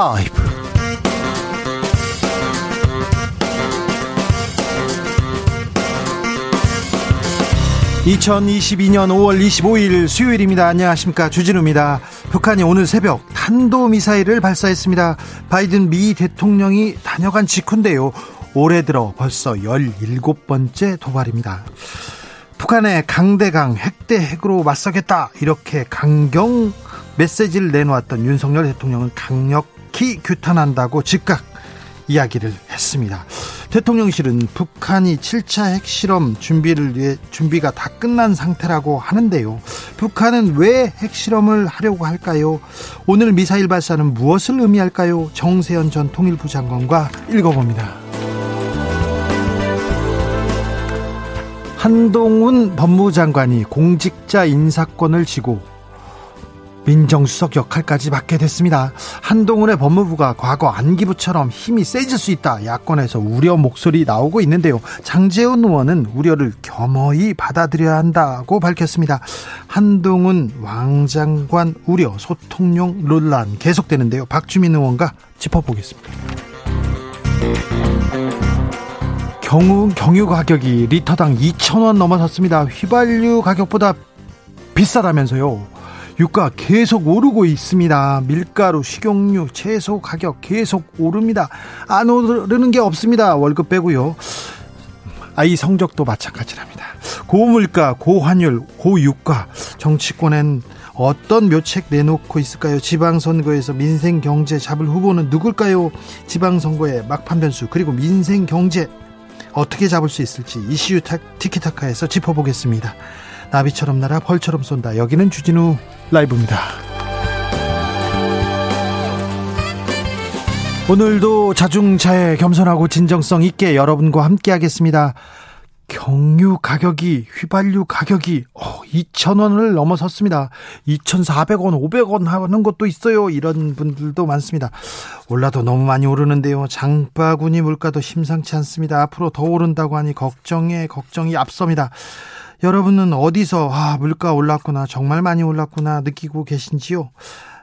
라이브. 2022년 5월 25일 수요일입니다. 안녕하십니까. 주진우입니다. 북한이 오늘 새벽 탄도미사일을 발사했습니다. 바이든 미 대통령이 다녀간 직후인데요. 올해 들어 벌써 17번째 도발입니다. 북한의 강대강 핵대 핵으로 맞서겠다. 이렇게 강경 메시지를 내놓았던 윤석열 대통령은 강력 히 규탄한다고 즉각 이야기를 했습니다. 대통령실은 북한이 7차 핵실험 준비를 위해 준비가 다 끝난 상태라고 하는데요. 북한은 왜 핵실험을 하려고 할까요? 오늘 미사일 발사는 무엇을 의미할까요? 정세현 전 통일부 장관과 읽어봅니다. 한동훈 법무장관이 공직자 인사권을 지고 민정수석 역할까지 맡게 됐습니다. 한동훈의 법무부가 과거 안기부처럼 힘이 세질 수 있다. 야권에서 우려 목소리 나오고 있는데요. 장재훈 의원은 우려를 겸허히 받아들여야 한다고 밝혔습니다. 한동훈 왕장관 우려 소통용 논란 계속되는데요. 박주민 의원과 짚어보겠습니다. 경유, 경유 가격이 리터당 2천원 넘어섰습니다. 휘발유 가격보다 비싸다면서요. 유가 계속 오르고 있습니다. 밀가루, 식용유, 채소 가격 계속 오릅니다. 안 오르는 게 없습니다. 월급 빼고요. 아이 성적도 마찬가지랍니다. 고물가, 고환율, 고유가 정치권엔 어떤 묘책 내놓고 있을까요? 지방선거에서 민생 경제 잡을 후보는 누굴까요? 지방선거의 막판 변수 그리고 민생 경제 어떻게 잡을 수 있을지 이슈 티키타카에서 짚어보겠습니다. 나비처럼 날아 벌처럼 쏜다. 여기는 주진우 라이브입니다. 오늘도 자중차에 겸손하고 진정성 있게 여러분과 함께 하겠습니다. 경유 가격이 휘발유 가격이 어, 2,000원을 넘어섰습니다. 2,400원, 500원 하는 것도 있어요. 이런 분들도 많습니다. 올라도 너무 많이 오르는데요. 장바구니 물가도 심상치 않습니다. 앞으로 더 오른다고 하니 걱정에 걱정이 앞섭니다. 여러분은 어디서 아 물가 올랐구나 정말 많이 올랐구나 느끼고 계신지요?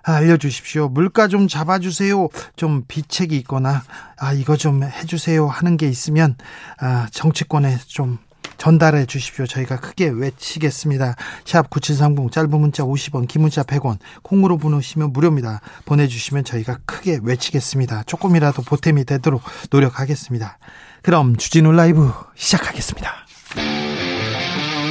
아, 알려주십시오. 물가 좀 잡아주세요. 좀 비책이 있거나 아 이거 좀 해주세요 하는 게 있으면 아 정치권에 좀 전달해 주십시오. 저희가 크게 외치겠습니다. 샵 9730 짧은 문자 50원 긴 문자 100원 콩으로 보내시면 무료입니다. 보내주시면 저희가 크게 외치겠습니다. 조금이라도 보탬이 되도록 노력하겠습니다. 그럼 주진우 라이브 시작하겠습니다.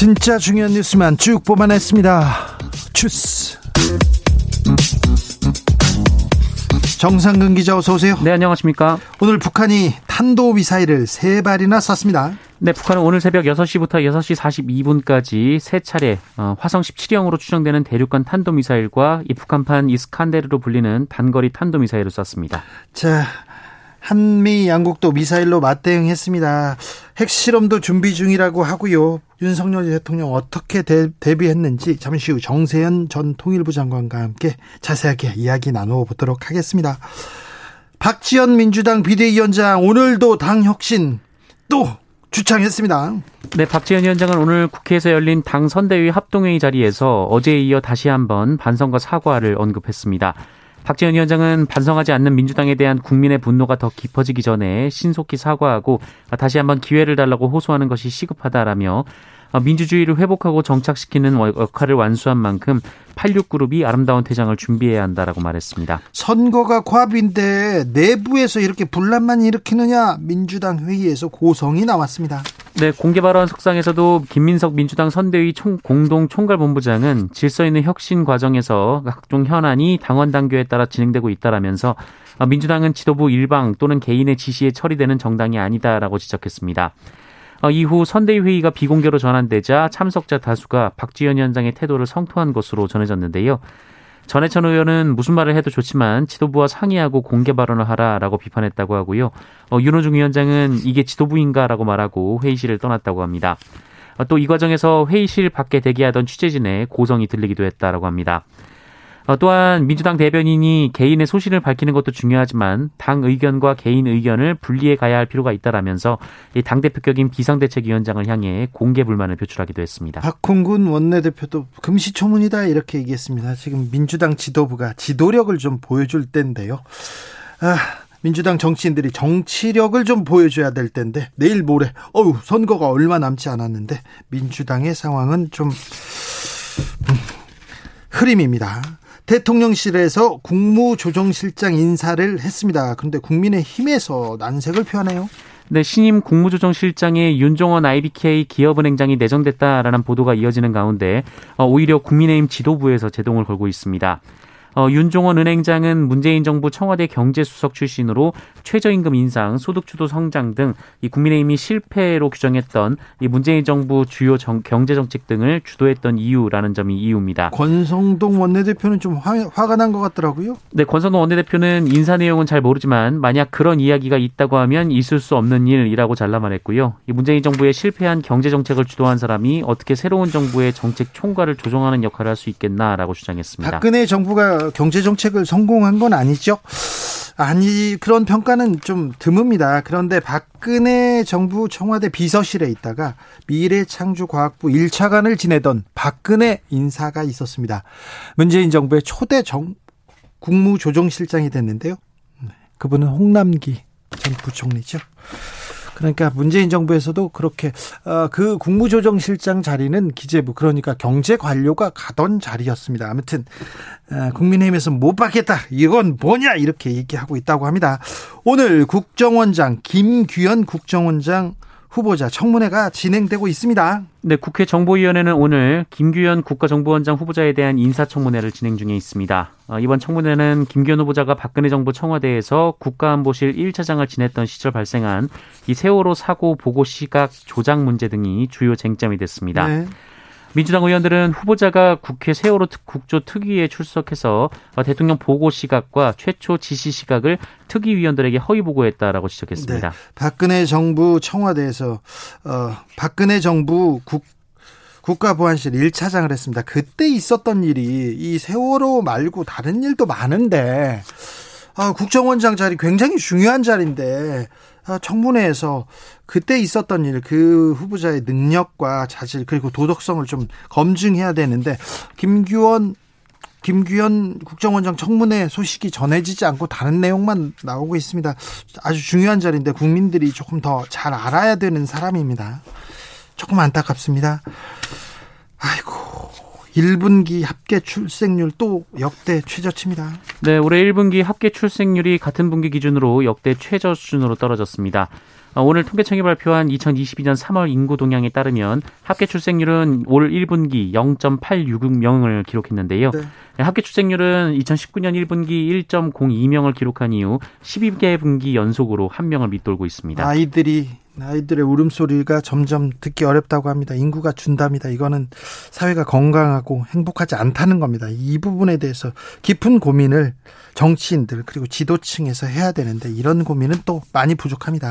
진짜 중요한 뉴스만 쭉 뽑아냈습니다. 주스. 정상근 기자 어서 오세요. 네, 안녕하십니까? 오늘 북한이 탄도 미사일을 세 발이나 쐈습니다. 네, 북한은 오늘 새벽 6시부터 6시 42분까지 세 차례 어, 화성 17형으로 추정되는 대륙간 탄도 미사일과 이 북한판 이스칸데르로 불리는 단거리 탄도 미사일을 쐈습니다. 자, 한미 양국도 미사일로 맞대응했습니다. 핵실험도 준비 중이라고 하고요. 윤석열 대통령 어떻게 대, 비했는지 잠시 후 정세현 전 통일부 장관과 함께 자세하게 이야기 나눠보도록 하겠습니다. 박지원 민주당 비대위원장 오늘도 당 혁신 또 주창했습니다. 네, 박지원 위원장은 오늘 국회에서 열린 당 선대위 합동회의 자리에서 어제에 이어 다시 한번 반성과 사과를 언급했습니다. 박지원 위원장은 반성하지 않는 민주당에 대한 국민의 분노가 더 깊어지기 전에 신속히 사과하고 다시 한번 기회를 달라고 호소하는 것이 시급하다라며 민주주의를 회복하고 정착시키는 역할을 완수한 만큼 86그룹이 아름다운 퇴장을 준비해야 한다라고 말했습니다. 선거가 코앞인데 내부에서 이렇게 분란만 일으키느냐 민주당 회의에서 고성이 나왔습니다. 네, 공개 발언 석상에서도 김민석 민주당 선대위 총, 공동 총괄본부장은 질서 있는 혁신 과정에서 각종 현안이 당원 당규에 따라 진행되고 있다라면서 민주당은 지도부 일방 또는 개인의 지시에 처리되는 정당이 아니다라고 지적했습니다. 어, 이후 선대위 회의가 비공개로 전환되자 참석자 다수가 박지원 위원장의 태도를 성토한 것으로 전해졌는데요. 전해천 의원은 무슨 말을 해도 좋지만 지도부와 상의하고 공개 발언을 하라라고 비판했다고 하고요. 어, 윤호중 위원장은 이게 지도부인가라고 말하고 회의실을 떠났다고 합니다. 어, 또이 과정에서 회의실 밖에 대기하던 취재진의 고성이 들리기도 했다라고 합니다. 어, 또한 민주당 대변인이 개인의 소신을 밝히는 것도 중요하지만 당 의견과 개인 의견을 분리해 가야 할 필요가 있다라면서 당 대표격인 비상대책위원장을 향해 공개 불만을 표출하기도 했습니다. 박홍근 원내대표도 금시초문이다 이렇게 얘기했습니다. 지금 민주당 지도부가 지도력을 좀 보여줄 때인데요. 아, 민주당 정치인들이 정치력을 좀 보여줘야 될 텐데 내일 모레 어우 선거가 얼마 남지 않았는데 민주당의 상황은 좀 음, 흐림입니다. 대통령실에서 국무조정실장 인사를 했습니다. 그런데 국민의힘에서 난색을 표하네요. 네, 신임 국무조정실장에 윤종원 IBK 기업은행장이 내정됐다라는 보도가 이어지는 가운데 어, 오히려 국민의힘 지도부에서 제동을 걸고 있습니다. 어, 윤종원 은행장은 문재인 정부 청와대 경제수석 출신으로 최저임금 인상, 소득주도 성장 등 이 국민의힘이 실패로 규정했던 이 문재인 정부 주요 정, 경제 정책 등을 주도했던 이유라는 점이 이유입니다. 권성동 원내대표는 좀 화, 화가 난 것 같더라고요. 네, 권성동 원내대표는 인사 내용은 잘 모르지만 만약 그런 이야기가 있다고 하면 있을 수 없는 일이라고 잘라 말했고요. 이 문재인 정부의 실패한 경제 정책을 주도한 사람이 어떻게 새로운 정부의 정책 총괄을 조정하는 역할을 할 수 있겠나라고 주장했습니다. 박근혜 정부가 경제 정책을 성공한 건 아니죠. 아니 그런 평가는 좀 드뭅니다. 그런데 박근혜 정부 청와대 비서실에 있다가 미래창조과학부 1차관을 지내던 박근혜 인사가 있었습니다. 문재인 정부의 초대 정, 국무조정실장이 됐는데요. 네, 그분은 홍남기 전 부총리죠. 그러니까 문재인 정부에서도 그렇게 어, 그 국무조정실장 자리는 기재부 그러니까 경제 관료가 가던 자리였습니다. 아무튼 어, 국민의힘에서 못 받겠다 이건 뭐냐 이렇게 얘기하고 있다고 합니다. 오늘 국정원장 김규현 국정원장 후보자 청문회가 진행되고 있습니다. 네, 국회 정보위원회는 오늘 김규현 국가정보원장 후보자에 대한 인사청문회를 진행 중에 있습니다. 어, 이번 청문회는 김규현 후보자가 박근혜 정부 청와대에서 국가안보실 1차장을 지냈던 시절 발생한 이 세월호 사고 보고 시각 조작 문제 등이 주요 쟁점이 됐습니다. 네. 민주당 의원들은 후보자가 국회 세월호 국조 특위에 출석해서 대통령 보고 시각과 최초 지시 시각을 특위 위원들에게 허위 보고했다라고 지적했습니다. 네. 박근혜 정부 청와대에서 어, 박근혜 정부 국 국가보안실 1차장을 했습니다. 그때 있었던 일이 이 세월호 말고 다른 일도 많은데 아, 국정원장 자리 굉장히 중요한 자리인데 아, 청문회에서 그때 있었던 일, 그 후보자의 능력과 자질 그리고 도덕성을 좀 검증해야 되는데 김규원 김규현 국정원장 청문회 소식이 전해지지 않고 다른 내용만 나오고 있습니다. 아주 중요한 자리인데 국민들이 조금 더 잘 알아야 되는 사람입니다. 조금 안타깝습니다. 아이고 1분기 합계 출생률 또 역대 최저치입니다. 네, 올해 1분기 합계 출생률이 같은 분기 기준으로 역대 최저 수준으로 떨어졌습니다. 어, 오늘 통계청이 발표한 2022년 3월 인구 동향에 따르면 합계 출생률은 올 1분기 0.866명을 기록했는데요. 네. 네. 합계 출생률은 2019년 1분기 1.02명을 기록한 이후 12개 분기 연속으로 한 명을 밑돌고 있습니다. 아이들이 아이들의 울음소리가 점점 듣기 어렵다고 합니다. 인구가 준답니다. 이거는 사회가 건강하고 행복하지 않다는 겁니다. 이 부분에 대해서 깊은 고민을 정치인들 그리고 지도층에서 해야 되는데 이런 고민은 또 많이 부족합니다.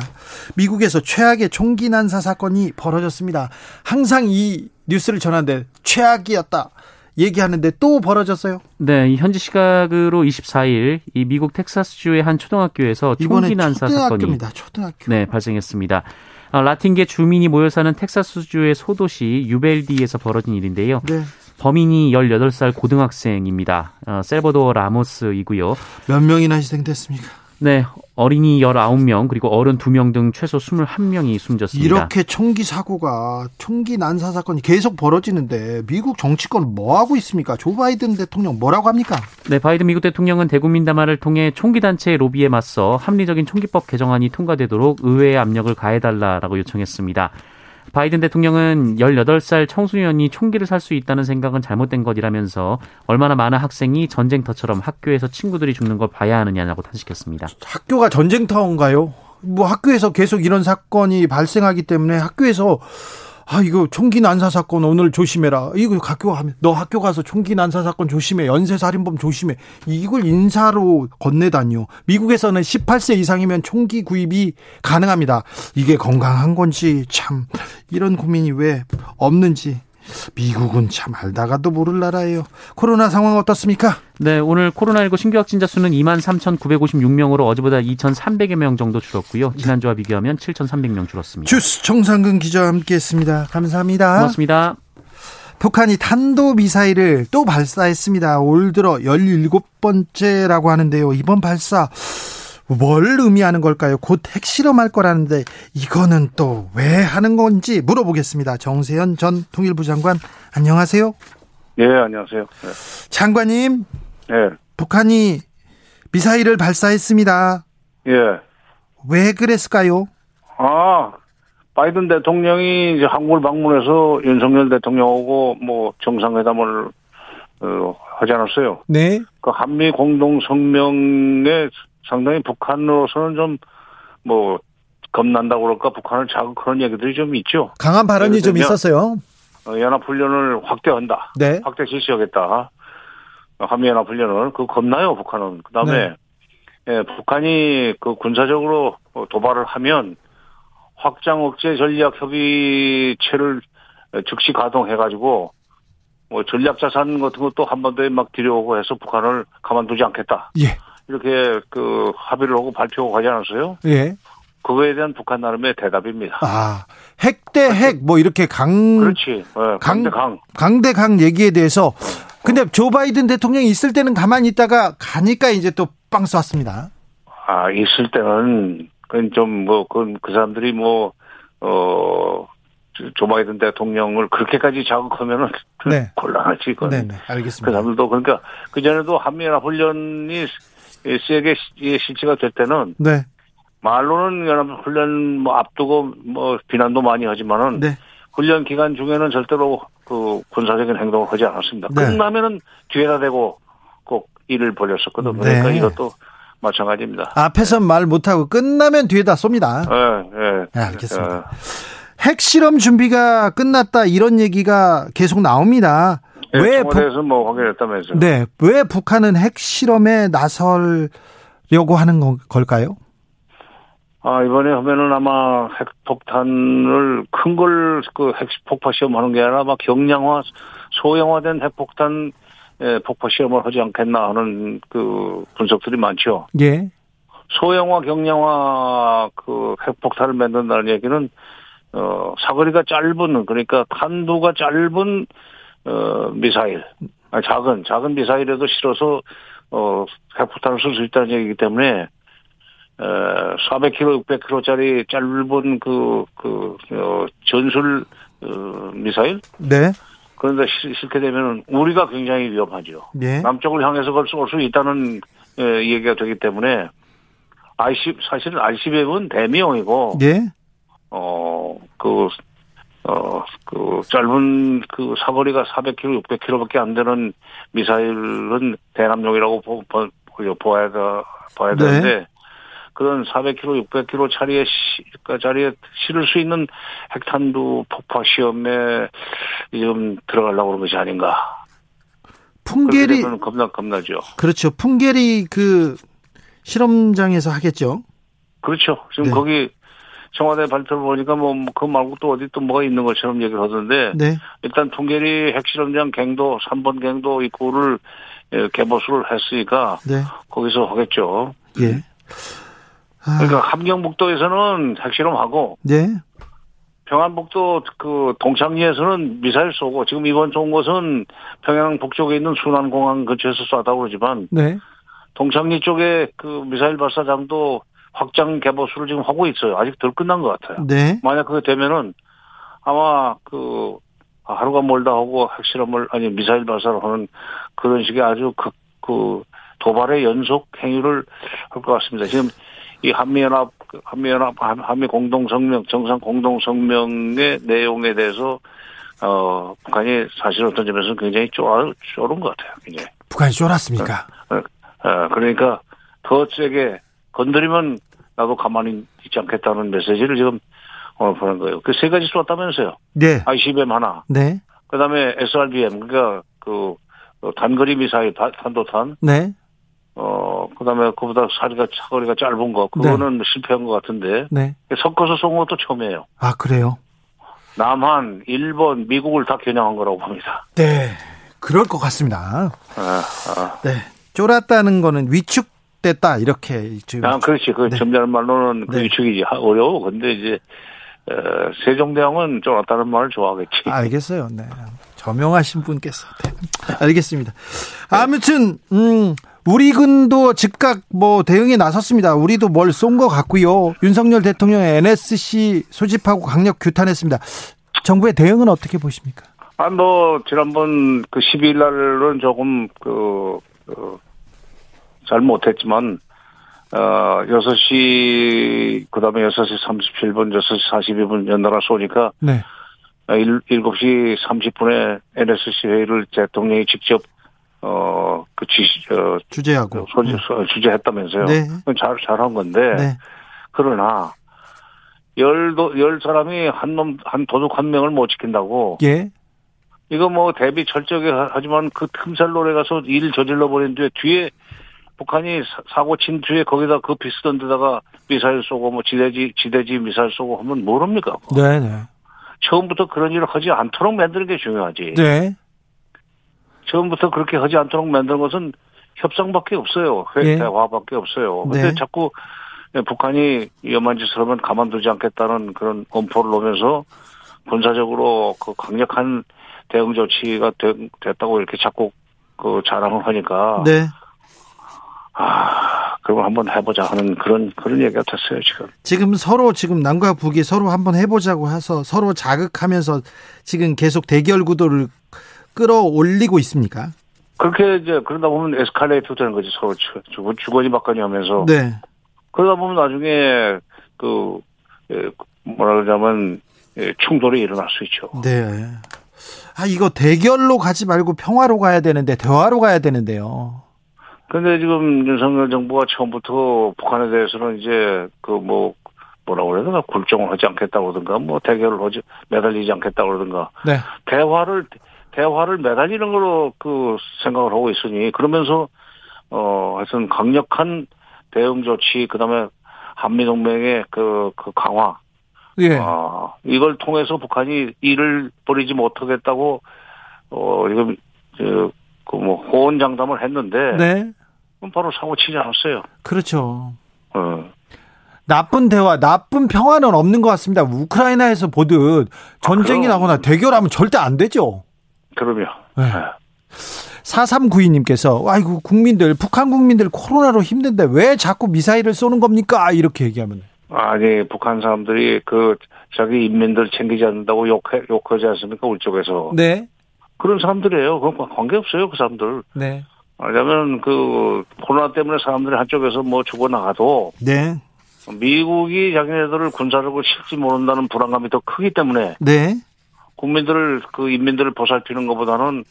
미국에서 최악의 총기 난사 사건이 벌어졌습니다. 항상 이 뉴스를 전하는데 최악이었다. 얘기하는데 또 벌어졌어요? 네, 현지 시각으로 24일 이 미국 텍사스주의 한 초등학교에서 총기 난사 사건이 초등학교. 네, 발생했습니다. 아, 라틴계 주민이 모여 사는 텍사스주의 소도시 유벨디에서 벌어진 일인데요. 네. 범인이 18살 고등학생입니다. 어, 셀버도어 라모스이고요. 몇 명이나 희생됐습니까? 네, 어린이 19명 그리고 어른 2명 등 최소 21명이 숨졌습니다. 이렇게 총기 사고가 총기 난사 사건이 계속 벌어지는데 미국 정치권 뭐 하고 있습니까? 조 바이든 대통령 뭐라고 합니까? 네, 바이든 미국 대통령은 대국민 담화를 통해 총기 단체의 로비에 맞서 합리적인 총기법 개정안이 통과되도록 의회에 압력을 가해 달라라고 요청했습니다. 바이든 대통령은 18살 청소년이 총기를 살 수 있다는 생각은 잘못된 것이라면서 얼마나 많은 학생이 전쟁터처럼 학교에서 친구들이 죽는 걸 봐야 하느냐고 탄식했습니다. 학교가 전쟁터인가요? 뭐 학교에서 계속 이런 사건이 발생하기 때문에 학교에서 아 이거 총기 난사 사건 오늘 조심해라. 이거 학교 가면 너 학교 가서 총기 난사 사건 조심해. 연쇄 살인범 조심해. 이걸 인사로 건네다니요. 미국에서는 18세 이상이면 총기 구입이 가능합니다. 이게 건강한 건지 참 이런 고민이 왜 없는지 미국은 참 알다가도 모를 나라예요. 코로나 상황 어떻습니까? 네, 오늘 코로나19 신규 확진자 수는 2만 3,956명으로 어제보다 2,300여 명 정도 줄었고요. 지난주와 비교하면 7,300명 줄었습니다. 주스 정상근 기자와 함께했습니다. 감사합니다. 고맙습니다. 북한이 탄도 미사일을 또 발사했습니다. 올 들어 17번째라고 하는데요. 이번 발사 뭘 의미하는 걸까요? 곧 핵실험할 거라는데 이거는 또 왜 하는 건지 물어보겠습니다. 정세현 전 통일부 장관 안녕하세요. 예, 안녕하세요. 네. 장관님, 예, 북한이 미사일을 발사했습니다. 예. 왜 그랬을까요? 아, 바이든 대통령이 이제 한국을 방문해서 윤석열 대통령하고 뭐 정상회담을 어, 하지 않았어요. 네. 그 한미 공동 성명에 상당히 북한으로서는 좀 뭐 겁난다고 그럴까 북한을 자극하는 얘기들이 좀 있죠. 강한 발언이 좀 있었어요. 어, 연합훈련을 확대한다. 네. 확대 실시하겠다. 한미연합훈련을 그 겁나요 북한은. 그다음에 네. 예, 북한이 그 군사적으로 도발을 하면 확장 억제 전략 협의체를 즉시 가동해가지고 뭐 전략 자산 같은 것도 한반도에 막 들여오고 해서 북한을 가만두지 않겠다. 예. 이렇게 그 합의를 하고 발표하고 가지 않았어요? 예. 그거에 대한 북한 나름의 대답입니다. 아, 핵 대 핵 뭐 이렇게 강 그렇지. 예, 강- 강대 강. 강대 강 얘기에 대해서 근데 조 바이든 대통령이 있을 때는 가만히 있다가 가니까 이제 또 빵 쐈습니다. 아, 있을 때는, 그건 좀, 뭐, 그건 그 사람들이 뭐, 어, 조- 조 바이든 대통령을 그렇게까지 자극하면은 네. 곤란하지, 그건. 네, 네. 그 알겠습니다. 사람들도, 그러니까, 그 전에도 한미연합 훈련이 세게 시- 실시가 될 때는, 네. 말로는 연합 훈련 뭐 앞두고 뭐 비난도 많이 하지만은, 네. 훈련 기간 중에는 절대로 그 군사적인 행동을 하지 않았습니다. 네. 끝나면은 뒤에다 대고 꼭 일을 벌였었거든. 그러니까 네. 이것도 마찬가지입니다. 앞에선 말 못하고 끝나면 뒤에다 쏩니다. 예, 예. 네, 알겠습니다. 예. 핵실험 준비가 끝났다 이런 얘기가 계속 나옵니다. 예, 왜 북, 청와대에서 뭐 확인했다면서요? 네, 왜 북한은 핵실험에 나설려고 하는 건- 걸까요? 아, 이번에 하면은 아마 핵폭탄을 큰 걸 그 핵폭파 시험하는 게 아니라 막 경량화, 소형화된 핵폭탄 예, 폭파 시험을 하지 않겠나 하는 그 분석들이 많죠. 예. 소형화, 경량화 그 핵폭탄을 만든다는 얘기는 어 사거리가 짧은 그러니까 탄두가 짧은 어 미사일, 아니, 작은 작은 미사일에도 실어서 어 핵폭탄을 쓸 수 있다는 얘기이기 때문에 어 400km, 600km짜리 짧은 그, 그, 어, 전술, 어, 미사일? 네. 그런데 실- 실게 되면 우리가 굉장히 위험하죠. 예. 남쪽을 향해서 걸수 있다는 예, 얘기가 되기 때문에 IC 사실 은 ICBM은 대미용이고 예. 어그 어, 그, 짧은, 그, 사거리가 400km, 600km밖에 안 되는 미사일은 대남용이라고 보, 보, 보- 보아야, 가- 봐야 네. 되는데, 그런 400km, 600km 짜리에, 시, 그 자리에 실을 수 있는 핵탄두 폭파 시험에 지금 들어가려고 그런 것이 아닌가. 풍계리 겁나, 겁나죠. 그렇죠. 풍계리 그 실험장에서 하겠죠. 그렇죠. 지금 네. 거기 청와대 발표를 보니까 뭐, 그 말고 또 어디 또 뭐가 있는 것처럼 얘기를 하던데, 네. 일단 통계리 핵실험장 갱도 3번 갱도 입구를 예, 개보수를 했으니까 네. 거기서 하겠죠. 예. 아, 그러니까 함경북도에서는 핵실험하고 네. 평안북도 그 동창리에서는 미사일 쏘고 지금 이번 쏜 것은 평양 북쪽에 있는 순안공항 근처에서 쐈다고 그러지만 네. 동창리 쪽에 그 미사일 발사장도 확장 개보수를 지금 하고 있어요. 아직 덜 끝난 것 같아요. 네. 만약 그게 되면은 아마 그 하루가 멀다 하고 핵실험을 아니 미사일 발사를 하는 그런 식의 아주 그, 그 도발의 연속 행위를 할 것 같습니다. 지금 이 한미연합 한미연합 한- 한미 공동성명 정상 공동성명의 내용에 대해서 어 북한이 사실 어떤 점에서는 굉장히 쫄 쫄은 것 같아요. 굉장히. 북한이 쫄았습니까? 어, 그러니까 더 세게 건드리면 나도 가만히 있지 않겠다는 메시지를 지금 어, 보낸 거예요. 그 세 가지 쏘았다면서요. 네. ICBM 하나. 네. 그 다음에 SRBM, 그러니까 그, 어, 단거리 미사일, 다- 탄도탄. 네. 어, 그 다음에 그보다 사리가, 사거리가 짧은 거. 그거는 실패한 것 같은데. 네. 섞어서 쏜 것도 처음이에요. 아, 그래요? 남한, 일본, 미국을 다 겨냥한 거라고 봅니다. 네. 그럴 것 같습니다. 아, 아. 네. 쫄았다는 거는 위축 됐다. 이렇게 지금. 아, 그렇지. 그 네. 점잖은 말로는 그 네. 위축이지. 하- 어려워. 근데 이제, 어, 세종대왕은 쫄았다는 말을 좋아하겠지. 알겠어요. 네. 저명하신 분께서. 네. 알겠습니다. 아무튼 음 우리 군도 즉각 뭐 대응에 나섰습니다. 우리도 뭘 쏜 것 같고요. 윤석열 대통령의 NSC 소집하고 강력 규탄했습니다. 정부의 대응은 어떻게 보십니까? 아, 뭐, 지난번 그 12일 날은 조금, 그, 어, 잘 못했지만, 어, 6시, 그 다음에 6시 37분, 6시 42분 연달아 쏘니까, 네. 7, 7시 30분에 NSC 회의를 대통령이 직접, 어, 그 지시, 어, 주제하고. 소지, 주재했다면서요. 네. 잘, 잘한 건데, 네. 그러나, 열, 도, 열 사람이 한 놈, 한 도둑 한 명을 못 지킨다고, 예. 이거 뭐 대비 철저하게 하- 하지만 그 틈살 노래 가서 일 저질러 버린 뒤에 뒤에 북한이 사- 사고 친 뒤에 거기다 그 비슷한 데다가 미사일 쏘고 뭐 지대지 지대지 미사일 쏘고 하면 모릅니까? 네, 네. 처음부터 그런 일을 하지 않도록 만드는 게 중요하지. 네. 처음부터 그렇게 하지 않도록 만드는 것은 협상밖에 없어요. 회, 예. 대화밖에 없어요. 근데 네. 자꾸 북한이 위험한 짓을 하면 가만두지 않겠다는 그런 엄포를 놓으면서 군사적으로 그 강력한 대응 조치가 되- 됐다고 이렇게 자꾸 그 자랑을 하니까 네. 아 그럼 한번 해보자 하는 그런 그런 얘기가 됐어요 지금. 지금 서로 지금 남과 북이 서로 한번 해보자고 해서 서로 자극하면서 지금 계속 대결 구도를 끌어올리고 있습니까? 그렇게 이제 그러다 보면 에스컬레이터 되는 거지 서로 주- 주- 주거니 받거니 하면서 네. 그러다 보면 나중에 그 예, 뭐라 그러자면 예, 충돌이 일어날 수 있죠. 네. 아, 이거 대결로 가지 말고 평화로 가야 되는데, 대화로 가야 되는데요. 근데 지금 윤석열 정부가 처음부터 북한에 대해서는 이제 그 뭐 뭐라고 그래야 되나 굴종을 하지 않겠다고 그러든가 뭐 대결을 하지 매달리지 않겠다고 그러든가 네. 대화를 대화를 매달리는 걸로 그 생각을 하고 있으니 그러면서 어 하여튼 강력한 대응 조치 그다음에 한미 동맹의 그, 그 강화 예. 아, 이걸 통해서 북한이 일을 벌이지 못하겠다고, 어, 지금, 저, 그 뭐, 호언장담을 했는데, 네. 그럼 바로 사고 치지 않았어요. 그렇죠. 어. 나쁜 대화, 나쁜 평화는 없는 것 같습니다. 우크라이나에서 보듯 전쟁이 그럼. 나거나 대결하면 절대 안 되죠. 그러면. 네. 예. 4392님께서, 아이고, 국민들, 북한 국민들 코로나로 힘든데 왜 자꾸 미사일을 쏘는 겁니까? 이렇게 얘기하면. 아니, 북한 사람들이 그, 자기 인민들 챙기지 않는다고 욕해, 욕하지 않습니까? 우리 쪽에서. 네. 그런 사람들이에요. 그건 관계없어요, 그 사람들. 네. 왜냐면 그, 코로나 때문에 사람들이 한쪽에서 뭐 죽어 나가도, 네. 미국이 자기네들을 군사력을 실지 모른다는 불안감이 더 크기 때문에, 네. 국민들을 그 인민들을 보살피는 것보다는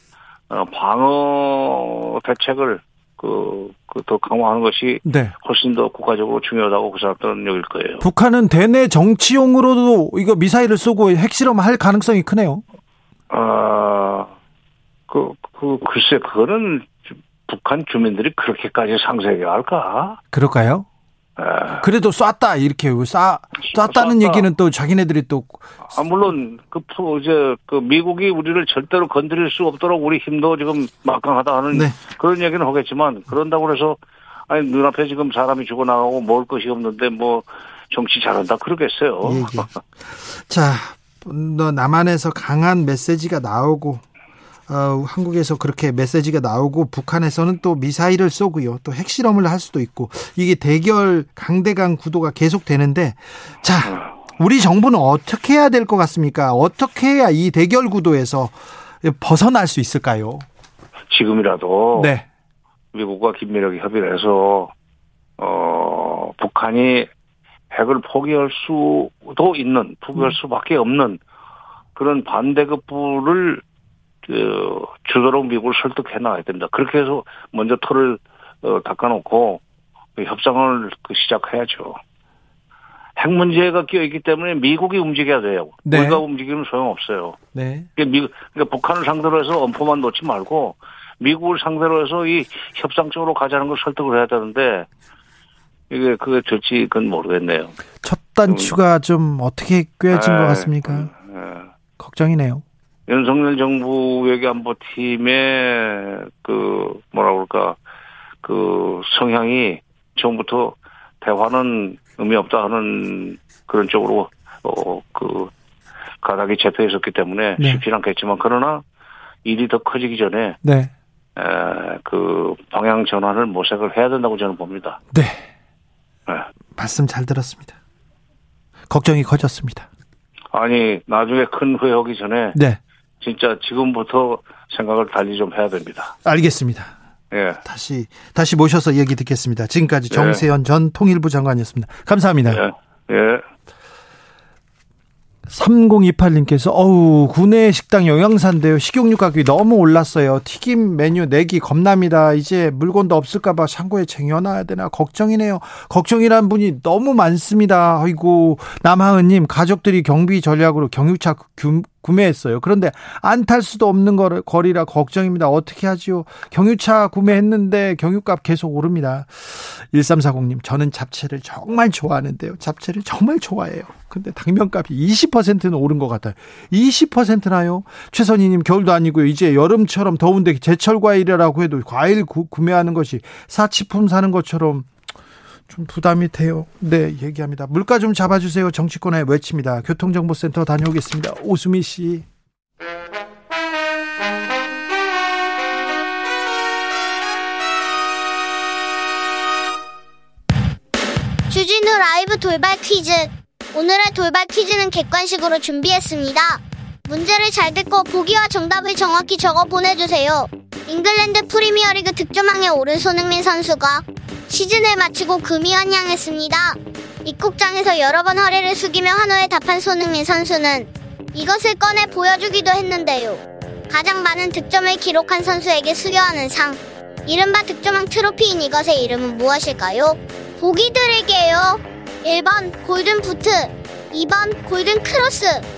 어, 방어 대책을 그 그 더 강화하는 것이 네. 훨씬 더 국가적으로 중요하다고 그 사람들은 여길 거예요. 북한은 대내 정치용으로도 이거 미사일을 쏘고 핵실험할 가능성이 크네요. 아, 그, 그, 글쎄, 그거는 주- 북한 주민들이 그렇게까지 상세하게 할까? 그럴까요? 아, 그래도 쐈다 이렇게 쏴 쐈다는 쐈다. 얘기는 또 자기네들이 또 아, 물론, 그, 프- 이제, 그, 미국이 우리를 절대로 건드릴 수 없도록 우리 힘도 지금 막강하다 하는 네. 그런 얘기는 하겠지만, 그런다고 해서, 아니, 눈앞에 지금 사람이 죽어나가고 먹을 것이 없는데, 뭐, 정치 잘한다, 그러겠어요. 예, 예. 자, 너 남한에서 강한 메시지가 나오고 어, 한국에서 그렇게 메시지가 나오고 북한에서는 또 미사일을 쏘고요. 또 핵실험을 할 수도 있고 이게 대결 강대강 구도가 계속 되는데 자, 우리 정부는 어떻게 해야 될 것 같습니까? 어떻게 해야 이 대결 구도에서 벗어날 수 있을까요? 지금이라도, 네. 미국과 긴밀하게 협의를 해서, 어, 북한이 핵을 포기할 수도 있는, 포기할 수밖에 없는 그런 반대급부를, 그, 주도록 미국을 설득해 나가야 됩니다. 그렇게 해서 먼저 털을, 어, 닦아놓고, 그 협상을 그 시작해야죠. 핵 문제가 끼어 있기 때문에 미국이 움직여야 돼요. 네. 우리가 움직이면 소용없어요. 네. 그러니까, 미, 그러니까 북한을 상대로 해서 엄포만 놓지 말고 미국을 상대로 해서 이 협상 쪽으로 가자는 걸 설득을 해야 되는데 이게 그게 될지 그건 모르겠네요. 첫 단추가 좀 어떻게 꿰어진 것 에, 같습니까? 예. 걱정이네요. 윤석열 정부 외교안보팀의 그 뭐라 그럴까 그 성향이 처음부터 대화는 의미 없다 하는 그런 쪽으로 어 그 가닥이 잡혀 있었기 때문에 네. 쉽지 않겠지만 그러나 일이 더 커지기 전에 네. 에, 그 방향 전환을 모색을 해야 된다고 저는 봅니다. 네. 예. 말씀 잘 들었습니다. 걱정이 커졌습니다. 아니 나중에 큰 후회 오기 전에 네. 진짜 지금부터 생각을 달리 좀 해야 됩니다. 알겠습니다. 예. 다시 다시 모셔서 얘기 듣겠습니다. 지금까지 네. 정세현 전 통일부 장관이었습니다. 감사합니다. 예. 예. 3028님께서 어우 구내 식당 영양사인데요 식용유 가격이 너무 올랐어요 튀김 메뉴 내기 겁납니다 이제 물건도 없을까봐 창고에 쟁여놔야 되나 걱정이네요 걱정이란 분이 너무 많습니다 아이고 남하은님 가족들이 경비 전략으로 경유차 규- 구매했어요 그런데 안 탈 수도 없는 거- 거리라 걱정입니다 어떻게 하지요 경유차 구매했는데 경유값 계속 오릅니다 1340님 저는 잡채를 정말 좋아하는데요 잡채를 정말 좋아해요 근데 당면값이 20%는 오른 것 같아요. 20%나요? 최선희님 겨울도 아니고요. 이제 여름처럼 더운데 제철 과일이라고 해도 과일 구, 구매하는 것이 사치품 사는 것처럼 좀 부담이 돼요. 네, 얘기합니다. 물가 좀 잡아주세요. 정치권에 외칩니다. 교통정보센터 다녀오겠습니다. 오수미 씨. 주진우 라이브 돌발 퀴즈. 오늘의 돌발 퀴즈는 객관식으로 준비했습니다. 문제를 잘 듣고 보기와 정답을 정확히 적어 보내주세요. 잉글랜드 프리미어리그 득점왕에 오른 손흥민 선수가 시즌을 마치고 금의환향했습니다. 입국장에서 여러 번 허리를 숙이며 환호에 답한 손흥민 선수는 이것을 꺼내 보여주기도 했는데요. 가장 많은 득점을 기록한 선수에게 수여하는 상. 이른바 득점왕 트로피인 이것의 이름은 무엇일까요? 보기 드릴게요. 1번 golden boot, 2번 골든 크로스.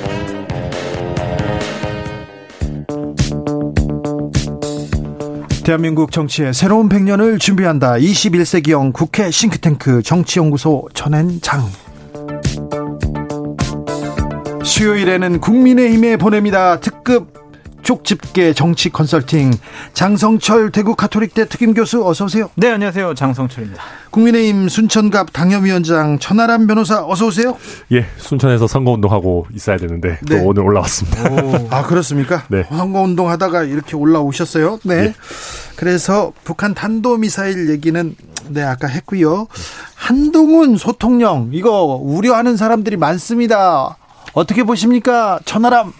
대한민국 정치의 새로운 100년을 준비한다. 21세기형 국회 싱크탱크 정치연구소 전현장. 수요일에는 국민의힘에 보냅니다. 특급 쪽집게 정치 컨설팅 장성철 대구 가톨릭대 특임 교수 어서 오세요. 네, 안녕하세요. 장성철입니다. 국민의힘 순천갑 당협위원장 천하람 변호사 어서 오세요. 예, 순천에서 선거운동하고 있어야 되는데 네. 또 오늘 올라왔습니다. 아 그렇습니까? 네. 선거운동 하다가 이렇게 올라오셨어요. 네. 예. 그래서 북한 탄도미사일 얘기는 네 아까 했고요. 한동훈 소통령 이거 우려하는 사람들이 많습니다. 어떻게 보십니까, 천하람?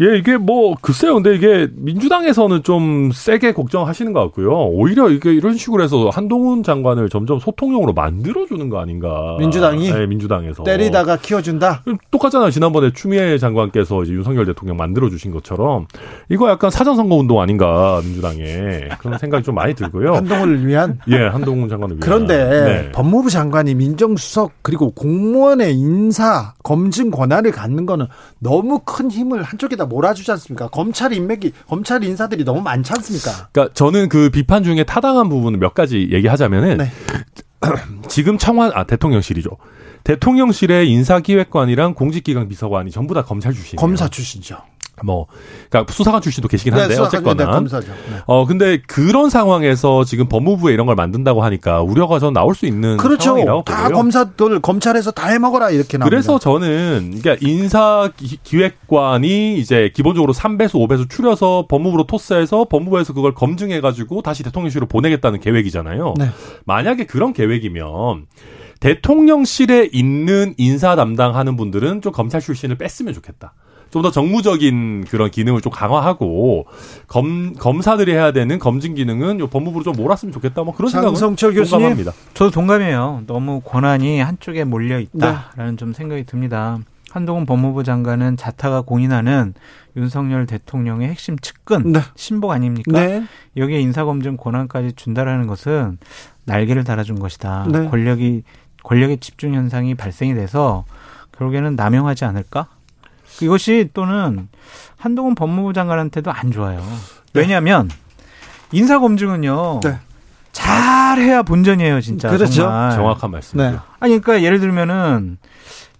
예, 이게 뭐 글쎄요. 근데 이게 민주당에서는 좀 세게 걱정하시는 것 같고요. 오히려 이게 이런 식으로 해서 한동훈 장관을 점점 소통용으로 만들어 주는 거 아닌가? 민주당이? 네, 민주당에서 때리다가 키워 준다. 똑같잖아요. 지난번에 추미애 장관께서 이제 윤석열 대통령 만들어 주신 것처럼 이거 약간 사전 선거 운동 아닌가 민주당에 그런 생각이 좀 많이 들고요. 한동훈을 위한. 예, 한동훈 장관을 위한. 그런데 네. 법무부 장관이 민정수석 그리고 공무원의 인사 검증 권한을 갖는 거는 너무 큰 힘을 한쪽에다 몰아주지 않습니까? 검찰 인맥이 검찰 인사들이 너무 많지 않습니까? 그러니까 저는 그 비판 중에 타당한 부분은 몇 가지 얘기하자면은 네. 지금 청와대 아 대통령실이죠. 대통령실의 인사기획관이랑 공직기강 비서관이 전부 다 검찰 출신이에요. 검사 출신이죠. 뭐 그러니까 수사관 출신도 계시긴 한데 수사관, 어쨌거나 네, 검사죠. 네. 어 근데 그런 상황에서 지금 법무부에 이런 걸 만든다고 하니까 우려가 전 나올 수 있는 그렇죠. 상황이라고 다 보고요. 검사들 검찰에서 다 해먹어라 이렇게 나옵니다. 그래서 저는 그러니까 인사 기- 기획관이 이제 기본적으로 3배수, 5배수 추려서 법무부로 토스해서 법무부에서 그걸 검증해 가지고 다시 대통령실로 보내겠다는 계획이잖아요. 네. 만약에 그런 계획이면 대통령실에 있는 인사 담당하는 분들은 좀 검찰 출신을 뺐으면 좋겠다. 좀 더 정무적인 그런 기능을 좀 강화하고 검 검사들이 해야 되는 검증 기능은 요 법무부로 좀 몰았으면 좋겠다. 뭐 그런 생각은 장성철 교수님. 공감합니다. 저도 동감해요. 너무 권한이 한쪽에 몰려 있다라는 좀 생각이 듭니다. 한동훈 법무부 장관은 자타가 공인하는 윤석열 대통령의 핵심 측근 네. 신복 아닙니까? 네. 여기에 인사검증 권한까지 준다라는 것은 날개를 달아준 것이다. 네. 권력이 권력의 집중 현상이 발생이 돼서 결국에는 남용하지 않을까? 이것이 또는 한동훈 법무부 장관한테도 안 좋아요. 왜냐하면 인사 검증은요. 네. 잘 해야 본전이에요, 진짜. 그렇죠. 정말. 정확한 말씀이죠. 네. 아니 그러니까 예를 들면은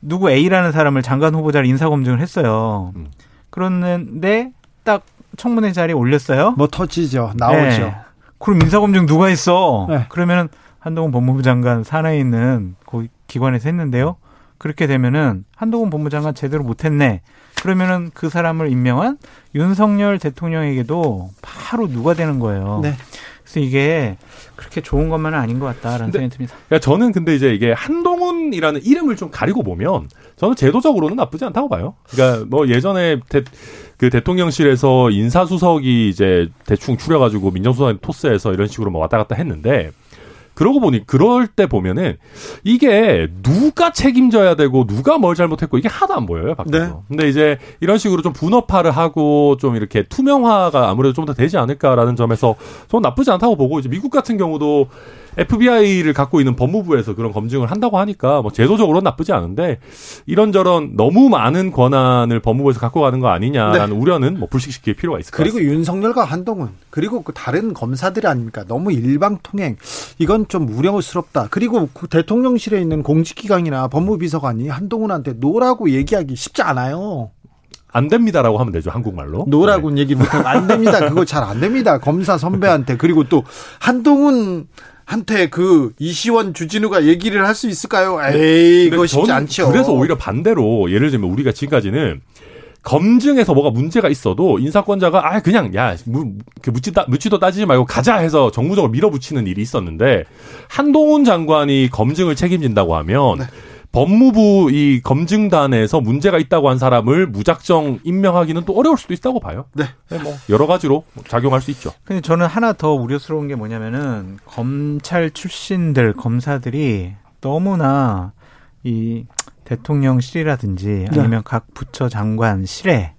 누구 A라는 사람을 장관 후보자를 인사 검증을 했어요. 음. 그런데 딱 청문회 자리에 올렸어요. 뭐 터지죠. 나오죠. 네. 그럼 인사 검증 누가 했어? 네. 그러면은 한동훈 법무부 장관 산하에 있는 그 기관에서 했는데요. 그렇게 되면은 한동훈 법무부 장관 제대로 못했네. 그러면은 그 사람을 임명한 윤석열 대통령에게도 바로 누가 되는 거예요. 네. 그래서 이게 그렇게 좋은 것만은 아닌 것 같다라는 근데 생각이 듭니다. 그러니까 저는 근데 이제 이게 한동훈이라는 이름을 좀 가리고 보면 저는 제도적으로는 나쁘지 않다고 봐요. 그러니까 뭐 예전에 대, 그 대통령실에서 인사수석이 이제 대충 추려가지고 민정수석 토스해서 이런 식으로 뭐 왔다 갔다 했는데 그러고 보니 그럴 때 보면은 이게 누가 책임져야 되고 누가 뭘 잘못했고 이게 하나도 안 보여요 밖에서. 네. 근데 이제 이런 식으로 좀 분업화를 하고 좀 이렇게 투명화가 아무래도 좀 더 되지 않을까라는 점에서 저는 나쁘지 않다고 보고 이제 미국 같은 경우도 FBI를 갖고 있는 법무부에서 그런 검증을 한다고 하니까 뭐 제도적으로는 나쁘지 않은데 이런저런 너무 많은 권한을 법무부에서 갖고 가는 거 아니냐라는 우려는 뭐 불식시킬 필요가 있을 것 그리고 같습니다. 윤석열과 한동훈 그리고 그 다른 검사들이 아닙니까? 너무 일방 통행. 이건 좀 우려스럽다. 그리고 그 대통령실에 있는 공직기강이나 법무비서관이 한동훈한테 no라고 얘기하기 쉽지 않아요. 안 됩니다라고 하면 되죠 한국말로. 네. no라고는 얘기 못하면 안 됩니다. 그거 잘 안 됩니다. 검사 선배한테. 그리고 또 한동훈 한테 그 이시원 주진우가 얘기를 할 수 있을까요? 에이 그거 쉽지 저는 않죠. 그래서 오히려 반대로 예를 들면 우리가 지금까지는 검증에서 뭐가 문제가 있어도 인사권자가 아 그냥 야 무, 그 묻지다 묻지도 따지지 말고 가자 해서 정무적으로 밀어붙이는 일이 있었는데 한동훈 장관이 검증을 책임진다고 하면 네. 법무부 이 검증단에서 문제가 있다고 한 사람을 무작정 임명하기는 또 어려울 수도 있다고 봐요. 네. 뭐 여러 가지로 작용할 수 있죠. 근데 저는 하나 더 우려스러운 게 뭐냐면은 검찰 출신들 검사들이 너무나 이 대통령실이라든지 아니면 각 부처 장관 실에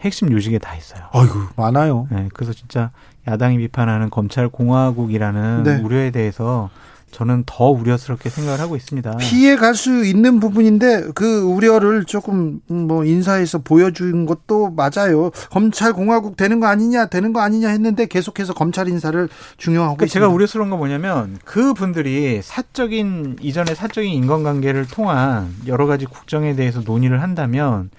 핵심 요직에 다 있어요. 아이고 많아요. 네, 그래서 진짜 야당이 비판하는 검찰 공화국이라는 네. 우려에 대해서 저는 더 우려스럽게 생각을 하고 있습니다. 피해 갈 수 있는 부분인데 그 우려를 조금 음, 뭐 인사에서 보여준 것도 맞아요. 검찰 공화국 되는 거 아니냐 되는 거 아니냐 했는데 계속해서 검찰 인사를 중요하고 그러니까. 제가 우려스러운 건 뭐냐면 그 분들이 사적인 이전의 사적인 인간관계를 통한 여러 가지 국정에 대해서 논의를 한다면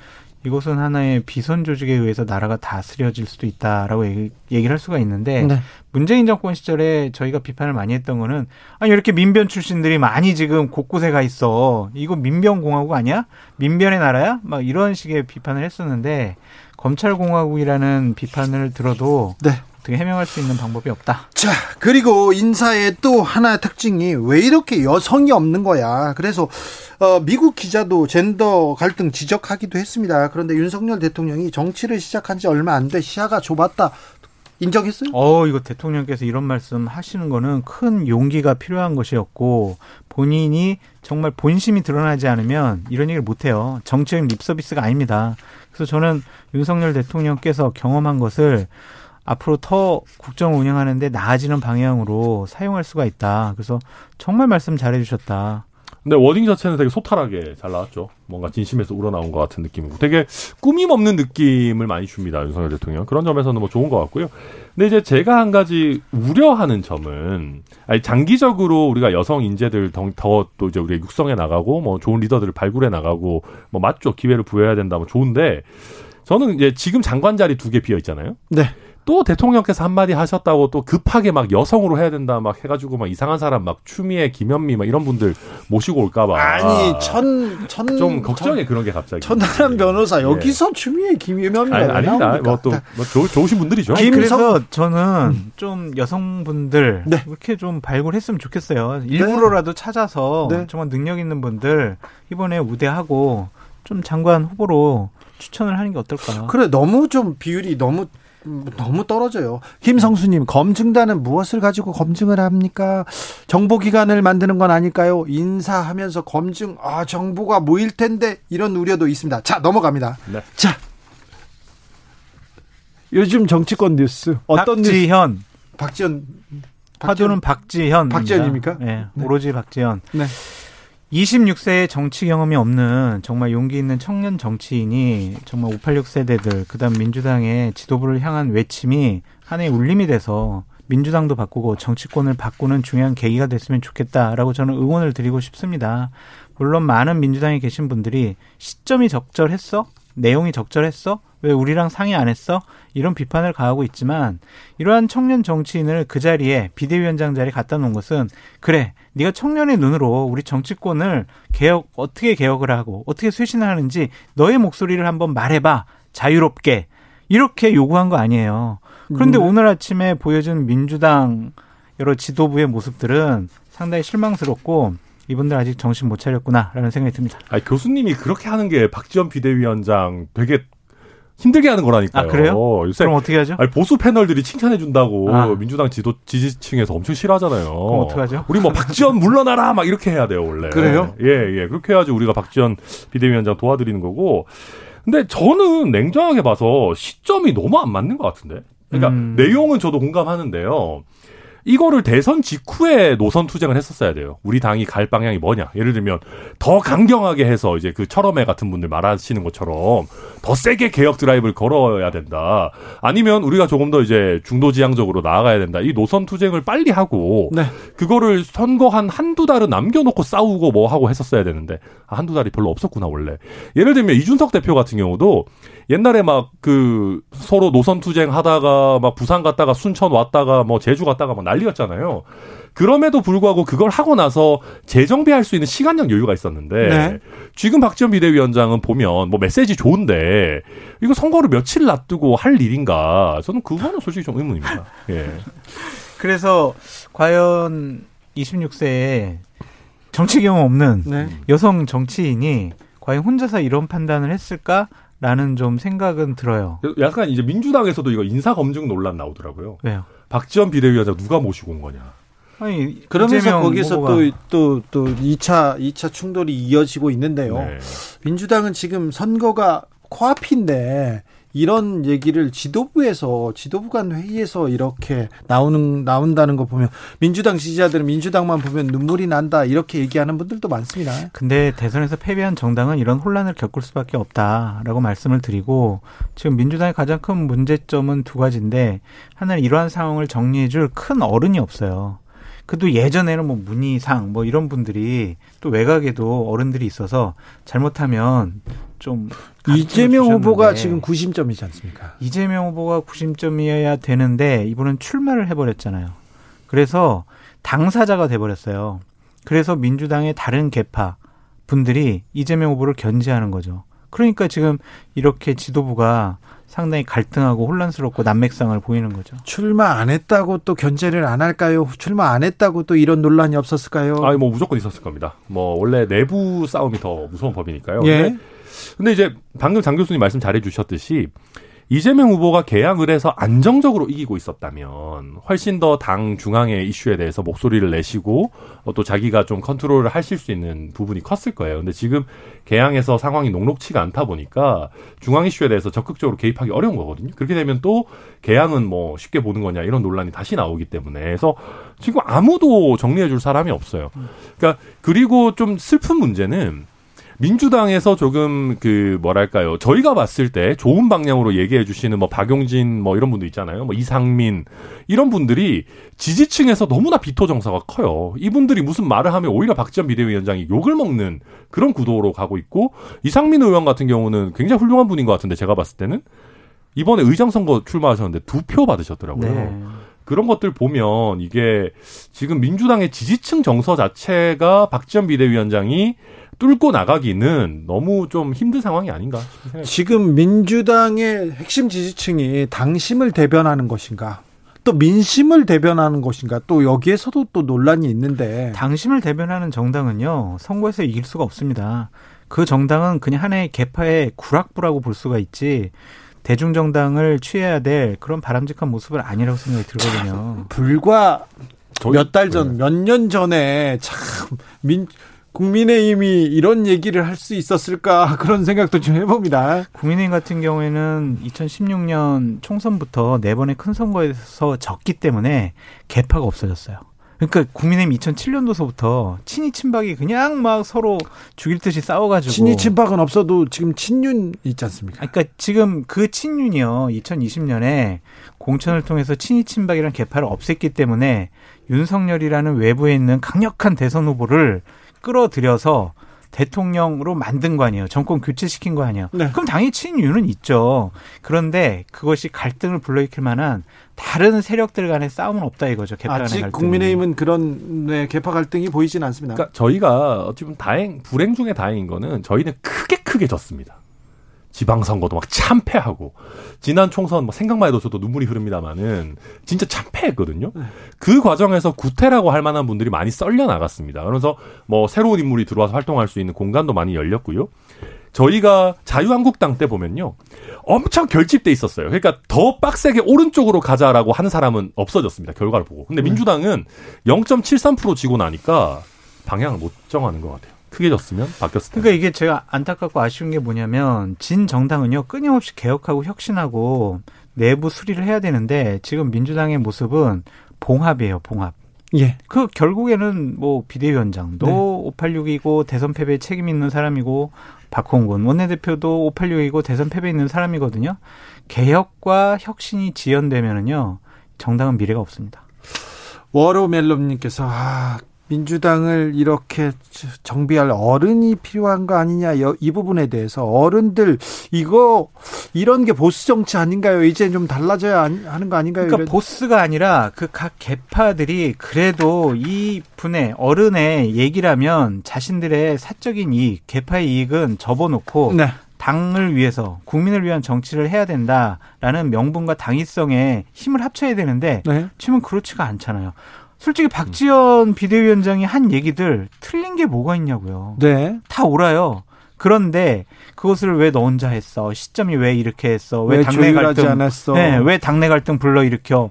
이것은 하나의 비선 조직에 의해서 나라가 다스려질 수도 있다라고 얘기, 얘기 를 할 수가 있는데 네. 문재인 정권 시절에 저희가 비판을 많이 했던 거는 아니 이렇게 민변 출신들이 많이 지금 곳곳에 가 있어 이거 민변 공화국 아니야 민변의 나라야 막 이런 식의 비판을 했었는데 검찰 공화국이라는 비판을 들어도 네. 어떻게 해명할 수 있는 방법이 없다. 자, 그리고 인사의 또 하나의 특징이 왜 이렇게 여성이 없는 거야. 그래서 어, 미국 기자도 젠더 갈등 지적하기도 했습니다. 그런데 윤석열 대통령이 정치를 시작한 지 얼마 안 돼 시야가 좁았다. 인정했어요? 어, 이거 대통령께서 이런 말씀 하시는 거는 큰 용기가 필요한 것이었고, 본인이 정말 본심이 드러나지 않으면 이런 얘기를 못 해요. 정치적인 립서비스가 아닙니다. 그래서 저는 윤석열 대통령께서 경험한 것을 앞으로 더 국정을 운영하는데 나아지는 방향으로 사용할 수가 있다. 그래서 정말 말씀 잘해 주셨다. 근데 워딩 자체는 되게 소탈하게 잘 나왔죠. 뭔가 진심에서 우러나온 것 같은 느낌이고 되게 꾸밈 없는 느낌을 많이 줍니다. 윤석열 대통령. 그런 점에서는 뭐 좋은 것 같고요. 근데 이제 제가 한 가지 우려하는 점은 아니 장기적으로 우리가 여성 인재들 더 또 이제 우리가 육성해 나가고 뭐 좋은 리더들을 발굴해 나가고 뭐 맞죠. 기회를 부여해야 된다. 뭐 좋은데 저는 이제 지금 장관 자리 두 개 비어 있잖아요. 네. 또 대통령께서 한마디 하셨다고 또 급하게 막 여성으로 해야 된다 막 해가지고 막 이상한 사람 막 추미애 김현미 막 이런 분들 모시고 올까봐 아니, 천, 천. 좀 걱정해 그런 게 갑자기 천하람 변호사, 예. 여기서 추미애 김유명이가 아니, 왜 아닙니다? 뭐또 뭐 좋- 좋으신 분들이죠 아니, 김성- 그래서 저는 좀 여성분들 네. 이렇게 좀 발굴했으면 좋겠어요. 일부러라도 찾아서 네. 정말 능력 있는 분들 이번에 우대하고 좀 장관 후보로 추천을 하는 게 어떨까? 그래 너무 좀 비율이 너무 너무 떨어져요. 김성수님 검증단은 무엇을 가지고 검증을 합니까? 정보기관을 만드는 건 아닐까요? 인사하면서 검증 아 정보가 모일 텐데 이런 우려도 있습니다. 자 넘어갑니다. 네. 자 요즘 정치권 뉴스 어떤 뉴스? 박지현 박지원 화두는 박지현 박지현입니까? 네, 네. 오로지 박지현. 네. 26세의 정치 경험이 없는 정말 용기 있는 청년 정치인이 정말 586 세대들 그다음 민주당의 지도부를 향한 외침이 하나의 울림이 돼서 민주당도 바꾸고 정치권을 바꾸는 중요한 계기가 됐으면 좋겠다라고 저는 응원을 드리고 싶습니다. 물론 많은 민주당에 계신 분들이 시점이 적절했어? 내용이 적절했어? 왜 우리랑 상의 안 했어? 이런 비판을 가하고 있지만 이러한 청년 정치인을 그 자리에 비대위원장 자리에 갖다 놓은 것은 그래 네가 청년의 눈으로 우리 정치권을 개혁 어떻게 개혁을 하고 어떻게 쇄신을 하는지 너의 목소리를 한번 말해봐 자유롭게 이렇게 요구한 거 아니에요. 그런데 음. 오늘 아침에 보여준 민주당 여러 지도부의 모습들은 상당히 실망스럽고 이분들 아직 정신 못 차렸구나라는 생각이 듭니다. 아니, 교수님이 그렇게 하는 게 박지원 비대위원장 되게 힘들게 하는 거라니까요. 아, 그래요? 요새 그럼 어떻게 하죠? 아니, 보수 패널들이 칭찬해 준다고 아. 민주당 지도 지지층에서 엄청 싫어하잖아요. 그럼 어떡하죠? 우리 뭐 박지원 물러나라 막 이렇게 해야 돼요 원래. 그래요? 예, 예. 그렇게 해야지 우리가 박지원 비대위원장 도와드리는 거고. 근데 저는 냉정하게 봐서 시점이 너무 안 맞는 것 같은데. 그러니까 음. 내용은 저도 공감하는데요. 이거를 대선 직후에 노선 투쟁을 했었어야 돼요. 우리 당이 갈 방향이 뭐냐. 예를 들면 더 강경하게 해서 이제 그 철험회 같은 분들 말하시는 것처럼 더 세게 개혁 드라이브를 걸어야 된다. 아니면 우리가 조금 더 이제 중도 지향적으로 나아가야 된다. 이 노선 투쟁을 빨리 하고 네. 그거를 선거 한 한두 달은 남겨놓고 싸우고 뭐 하고 했었어야 되는데 아, 한두 달이 별로 없었구나 원래. 예를 들면 이준석 대표 같은 경우도 옛날에 막 그 서로 노선 투쟁 하다가 막 부산 갔다가 순천 왔다가 뭐 제주 갔다가 막 난리였잖아요. 그럼에도 불구하고 그걸 하고 나서 재정비할 수 있는 시간적 여유가 있었는데 네. 지금 박지원 비대위원장은 보면 뭐 메시지 좋은데 이거 선거를 며칠 놔두고 할 일인가? 저는 그거는 솔직히 좀 의문입니다. 예. 그래서 과연 26세에 정치 경험 없는 네. 여성 정치인이 과연 혼자서 이런 판단을 했을까 라는 좀 생각은 들어요. 약간 이제 민주당에서도 이거 인사 검증 논란 나오더라고요. 왜요? 박지원 비대위원장 누가 모시고 온 거냐? 아니 그러면서 거기서 또 또 또 2차 2차 충돌이 이어지고 있는데요. 네. 민주당은 지금 선거가 코앞인데 이런 얘기를 지도부에서 지도부 간 회의에서 이렇게 나오는 나온다는 거 보면 민주당 지지자들은 민주당만 보면 눈물이 난다 이렇게 얘기하는 분들도 많습니다. 근데 대선에서 패배한 정당은 이런 혼란을 겪을 수밖에 없다라고 말씀을 드리고 지금 민주당의 가장 큰 문제점은 두 가지인데 하나는 이러한 상황을 정리해 줄 큰 어른이 없어요. 그도 예전에는 뭐 문희상 뭐 이런 분들이 또 외곽에도 어른들이 있어서 잘못하면 좀 이재명 후보가 지금 90점이지 않습니까? 이재명 후보가 90점이어야 되는데 이분은 출마를 해버렸잖아요. 그래서 당사자가 돼버렸어요. 그래서 민주당의 다른 계파 분들이 이재명 후보를 견제하는 거죠. 그러니까 지금 이렇게 지도부가 상당히 갈등하고 혼란스럽고 난맥상을 보이는 거죠. 출마 안 했다고 또 견제를 안 할까요? 출마 안 했다고 또 이런 논란이 없었을까요? 아니 뭐 무조건 있었을 겁니다. 뭐 원래 내부 싸움이 더 무서운 법이니까요. 예. 근데, 이제 방금 장 교수님 말씀 잘해 주셨듯이 이재명 후보가 개항을 해서 안정적으로 이기고 있었다면 훨씬 더 당 중앙의 이슈에 대해서 목소리를 내시고 어, 또 자기가 좀 컨트롤을 하실 수 있는 부분이 컸을 거예요. 근데 지금 개항에서 상황이 녹록치가 않다 보니까 중앙 이슈에 대해서 적극적으로 개입하기 어려운 거거든요. 그렇게 되면 또 개항은 뭐 쉽게 보는 거냐 이런 논란이 다시 나오기 때문에 그래서 지금 아무도 정리해 줄 사람이 없어요. 그러니까 그리고 좀 슬픈 문제는 민주당에서 조금 그 뭐랄까요 저희가 봤을 때 좋은 방향으로 얘기해 주시는 뭐 박용진 뭐 이런 분도 있잖아요 뭐 이상민 이런 분들이 지지층에서 너무나 비토 정서가 커요 이분들이 무슨 말을 하면 오히려 박지원 비대위원장이 욕을 먹는 그런 구도로 가고 있고 이상민 의원 같은 경우는 굉장히 훌륭한 분인 것 같은데 제가 봤을 때는 이번에 의장 선거 출마하셨는데 두 표 받으셨더라고요. 네. 그런 것들 보면 이게 지금 민주당의 지지층 정서 자체가 박지원 비대위원장이 뚫고 나가기는 너무 좀 힘든 상황이 아닌가 싶은 지금 민주당의 핵심 지지층이 당심을 대변하는 것인가? 또 민심을 대변하는 것인가? 또 여기에서도 또 논란이 있는데 당심을 대변하는 정당은요 선거에서 이길 수가 없습니다. 그 정당은 그냥 하나의 개파의 구락부라고 볼 수가 있지 대중정당을 취해야 될 그런 바람직한 모습은 아니라고 생각이 들거든요. 불과 저희- 몇달 전, 네. 몇년 전에 참 민, 국민의힘이 이런 얘기를 할 수 있었을까 그런 생각도 좀 해봅니다. 국민의힘 같은 경우에는 2016년 총선부터 네 번의 큰 선거에서 졌기 때문에 개파가 없어졌어요. 그러니까 국민의힘 2007년도서부터 친이 친박이 그냥 막 서로 죽일 듯이 싸워가지고 친이 친박은 없어도 지금 친윤 있지 않습니까? 그러니까 지금 그 친윤이요. 2020년에 공천을 통해서 친이 친박이라는 개파를 없앴기 때문에 윤석열이라는 외부에 있는 강력한 대선 후보를 끌어들여서 대통령으로 만든 거 아니에요. 정권 교체시킨 거 아니에요. 네. 그럼 당연히 친윤은 있죠. 그런데 그것이 갈등을 불러일으킬 만한 다른 세력들 간의 싸움은 없다 이거죠. 개파 간의 아직 갈등. 국민의힘은 그런 네, 개파 갈등이 보이진 않습니다. 그러니까 저희가 어찌 보면 다행 불행 중에 다행인 거는 저희는 크게 크게 졌습니다. 지방선거도 막 참패하고 지난 총선 뭐 생각만 해도 저도 눈물이 흐릅니다마는 진짜 참패했거든요. 그 과정에서 구태라고 할 만한 분들이 많이 썰려 나갔습니다. 그래서 뭐 새로운 인물이 들어와서 활동할 수 있는 공간도 많이 열렸고요. 저희가 자유한국당 때 보면요. 엄청 결집돼 있었어요. 그러니까 더 빡세게 오른쪽으로 가자라고 하는 사람은 없어졌습니다. 결과를 보고. 근데 민주당은 0.73% 지고 나니까 방향을 못 정하는 것 같아요. 크게 졌으면 바뀌었을 텐데. 그러니까 이게 제가 안타깝고 아쉬운 게 뭐냐면 진 정당은요 끊임없이 개혁하고 혁신하고 내부 수리를 해야 되는데 지금 민주당의 모습은 봉합이에요 봉합. 예. 그 결국에는 뭐 비대위원장도 네. 586이고 대선 패배에 책임 있는 사람이고 박홍근 원내대표도 586이고 대선 패배 있는 사람이거든요. 개혁과 혁신이 지연되면은요 정당은 미래가 없습니다. 워로멜롬님께서 아, 민주당을 이렇게 정비할 어른이 필요한 거 아니냐 여- 이 부분에 대해서 어른들 이거 이런 게 보수 정치 아닌가요? 이제 좀 달라져야 하는 거 아닌가요? 그러니까 이런- 보스가 아니라 그 각 개파들이 그래도 이 분의 어른의 얘기라면 자신들의 사적인 이익, 개파의 이익은 접어놓고 네. 당을 위해서 국민을 위한 정치를 해야 된다라는 명분과 당위성에 힘을 합쳐야 되는데 네. 지금은 그렇지가 않잖아요. 솔직히 박지원 비대위원장이 한 얘기들 틀린 게 뭐가 있냐고요. 네. 다 옳아요. 그런데 그것을 왜 너 혼자 했어? 시점이 왜 이렇게 했어? 왜, 왜 당내 조율하지 갈등? 않았어? 네, 왜 당내 갈등 불러 일으켜?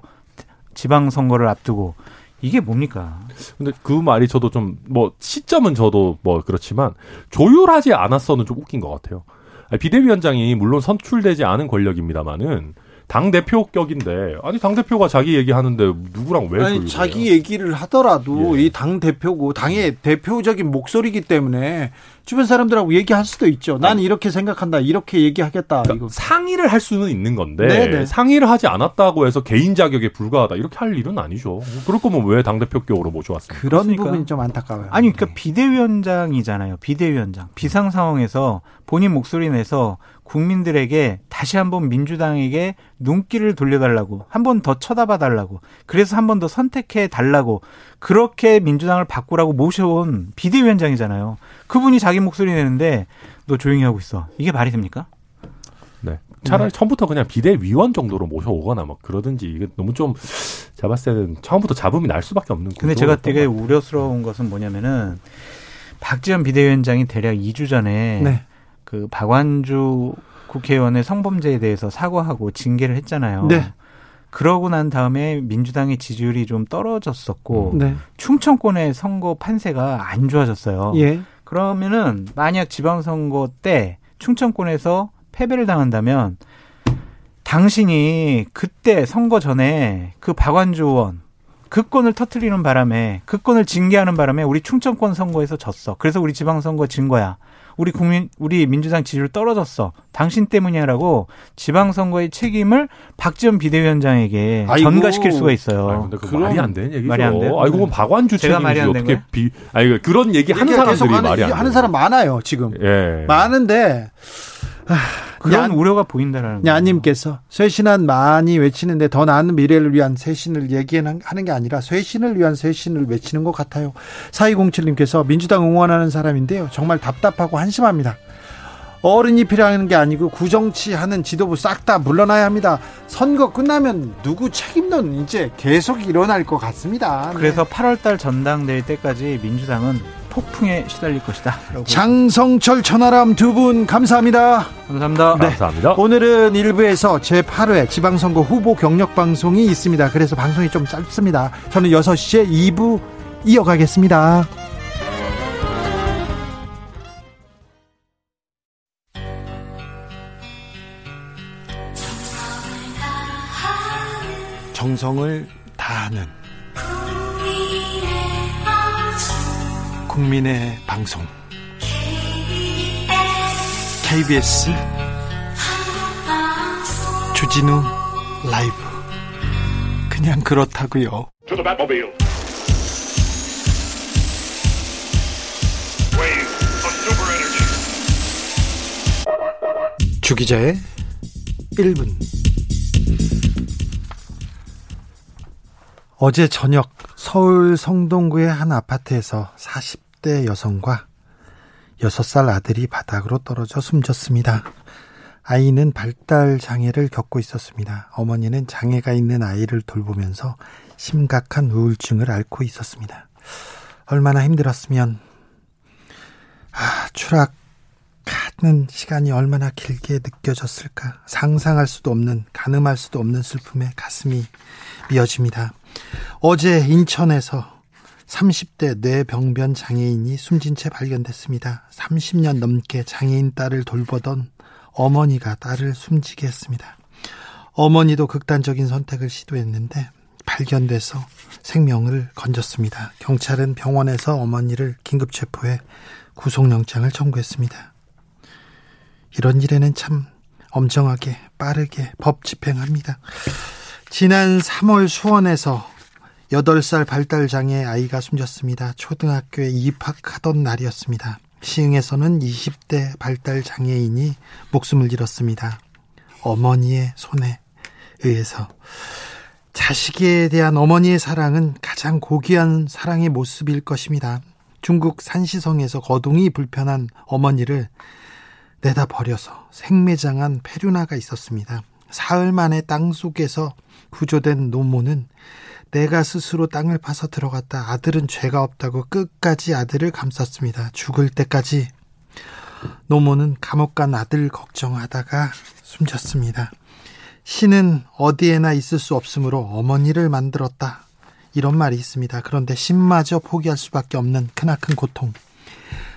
지방 선거를 앞두고 이게 뭡니까? 근데 그 말이 저도 좀 뭐 시점은 저도 뭐 그렇지만 조율하지 않았어는 좀 웃긴 것 같아요. 비대위원장이 물론 선출되지 않은 권력입니다만은 당 대표격인데 아니 당 대표가 자기 얘기하는데 누구랑 왜 아니? 자기 얘기를 하더라도 예. 이당 대표고 당의 대표적인 목소리이기 때문에 주변 사람들하고 얘기할 수도 있죠. 난 이렇게 생각한다. 이렇게 얘기하겠다. 그러니까 이거. 상의를 할 수는 있는 건데 네네. 상의를 하지 않았다고 해서 개인 자격에 불과하다 이렇게 할 일은 아니죠. 그럴 거면 왜 당 대표격으로 모셔왔습니까? 그런 그렇습니까? 부분이 좀 안타까워요. 아니 그러니까 비대위원장이잖아요. 비대위원장 비상 상황에서 본인 목소리 내서 국민들에게 다시 한번 민주당에게 눈길을 돌려달라고 한 번 더 쳐다봐 달라고 그래서 한 번 더 선택해 달라고 그렇게 민주당을 바꾸라고 모셔온 비대위원장이잖아요. 그분이 자기 목소리 내는데 너 조용히 하고 있어. 이게 말이 됩니까? 네. 차라리 처음부터 그냥 비대위원 정도로 모셔오거나 막 그러든지 이게 너무 좀 잡았을 때는 처음부터 잡음이 날 수밖에 없는 근데 제가 되게 우려스러운 것은 뭐냐면은 박지원 비대위원장이 대략 2주 전에 네. 그 박완주 국회의원의 성범죄에 대해서 사과하고 징계를 했잖아요. 네. 그러고 난 다음에 민주당의 지지율이 좀 떨어졌었고 네. 충청권의 선거 판세가 안 좋아졌어요. 예. 그러면은 만약 지방선거 때 충청권에서 패배를 당한다면 당신이 그때 선거 전에 그 박완주 의원 그 건을 터트리는 바람에 그 건을 징계하는 바람에 우리 충청권 선거에서 졌어. 그래서 우리 지방선거 진 거야. 우리 국민 우리 민주당 지지율 떨어졌어. 당신 때문이야라고 지방선거의 책임을 박지원 비대위원장에게 아이고. 전가시킬 수가 있어요. 아, 근데 그 말이 안 되는 얘기죠. 말이 안 돼요? 아이 그건 박완주 제가 책임이지 말이 안 어떻게 된비 아니 그런 얘기 하는 사람들이 하는, 말이 안 하는. 사람 많아요 지금. 예. 많은데 그런 야- 우려가 보인다라는 거예요. 야님께서 쇄신안 많이 외치는데 더 나은 미래를 위한 쇄신을 얘기하는 하는 게 아니라 쇄신을 위한 쇄신을 외치는 것 같아요. 4207님께서 민주당 응원하는 사람인데요. 정말 답답하고 한심합니다. 어른이 필요한 게 아니고 구정치하는 지도부 싹 다 물러나야 합니다. 선거 끝나면 누구 책임론 이제 계속 일어날 것 같습니다. 네. 그래서 8월달 전당대회 때까지 민주당은 폭풍에 시달릴 것이다. 장성철 천하람 두 분 감사합니다. 감사합니다. 네. 감사합니다. 오늘은 일부에서 제8회 지방선거 후보 경력 방송이 있습니다. 그래서 방송이 좀 짧습니다. 저는 6시에 2부 이어가겠습니다. 정성을 다하는 국민의 방송. KBS 주진우 라이브. 그냥 그렇다고요. 주기자의 1분. 어제 저녁 서울 성동구의 한 아파트에서 40 대 여성과 6살 아들이 바닥으로 떨어져 숨졌습니다. 아이는 발달 장애를 겪고 있었습니다. 어머니는 장애가 있는 아이를 돌보면서 심각한 우울증을 앓고 있었습니다. 얼마나 힘들었으면 아, 추락하는 시간이 얼마나 길게 느껴졌을까? 상상할 수도 없는, 가늠할 수도 없는 슬픔에 가슴이 미어집니다. 어제 인천에서 30대 뇌병변 장애인이 숨진 채 발견됐습니다. 30년 넘게 장애인 딸을 돌보던 어머니가 딸을 숨지게 했습니다. 어머니도 극단적인 선택을 시도했는데 발견돼서 생명을 건졌습니다. 경찰은 병원에서 어머니를 긴급 체포해 구속영장을 청구했습니다. 이런 일에는 참 엄정하게 빠르게 법 집행합니다. 지난 3월 수원에서 8살 발달 장애 아이가 숨졌습니다. 초등학교에 입학하던 날이었습니다. 시흥에서는 20대 발달 장애인이 목숨을 잃었습니다. 어머니의 손에 의해서. 자식에 대한 어머니의 사랑은 가장 고귀한 사랑의 모습일 것입니다. 중국 산시성에서 거동이 불편한 어머니를 내다 버려서 생매장한 페류나가 있었습니다. 사흘 만에 땅 속에서 구조된 노모는 내가 스스로 땅을 파서 들어갔다. 아들은 죄가 없다고 끝까지 아들을 감쌌습니다. 죽을 때까지 노모는 감옥 간 아들 걱정하다가 숨졌습니다. 신은 어디에나 있을 수 없으므로 어머니를 만들었다. 이런 말이 있습니다. 그런데 신마저 포기할 수밖에 없는 크나큰 고통.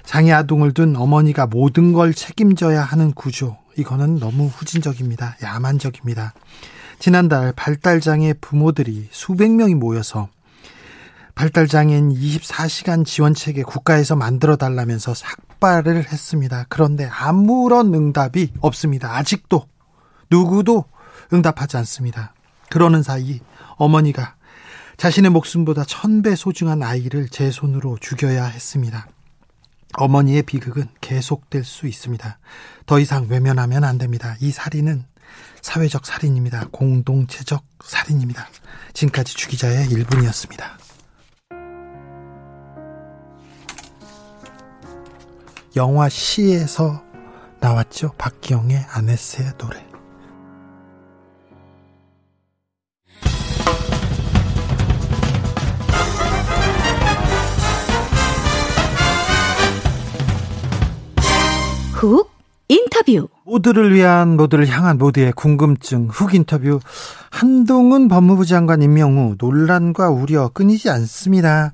장애 아동을 둔 어머니가 모든 걸 책임져야 하는 구조. 이거는 너무 후진적입니다. 야만적입니다. 지난달 발달장애 부모들이 수백 명이 모여서 발달장애인 24시간 지원체계 국가에서 만들어 달라면서 삭발을 했습니다. 그런데 아무런 응답이 없습니다. 아직도 누구도 응답하지 않습니다. 그러는 사이 어머니가 자신의 목숨보다 천배 소중한 아이를 제 손으로 죽여야 했습니다. 어머니의 비극은 계속될 수 있습니다. 더 이상 외면하면 안 됩니다. 이 살인은 사회적 살인입니다. 공동체적 살인입니다. 지금까지 주기자의 1분이었습니다. 영화 시에서 나왔죠. 박기영의 아네스의 노래. 훅 인터뷰. 모두를 위한 모두를 향한 모두의 궁금증 훅 인터뷰 한동훈 법무부 장관 임명 후 논란과 우려 끊이지 않습니다.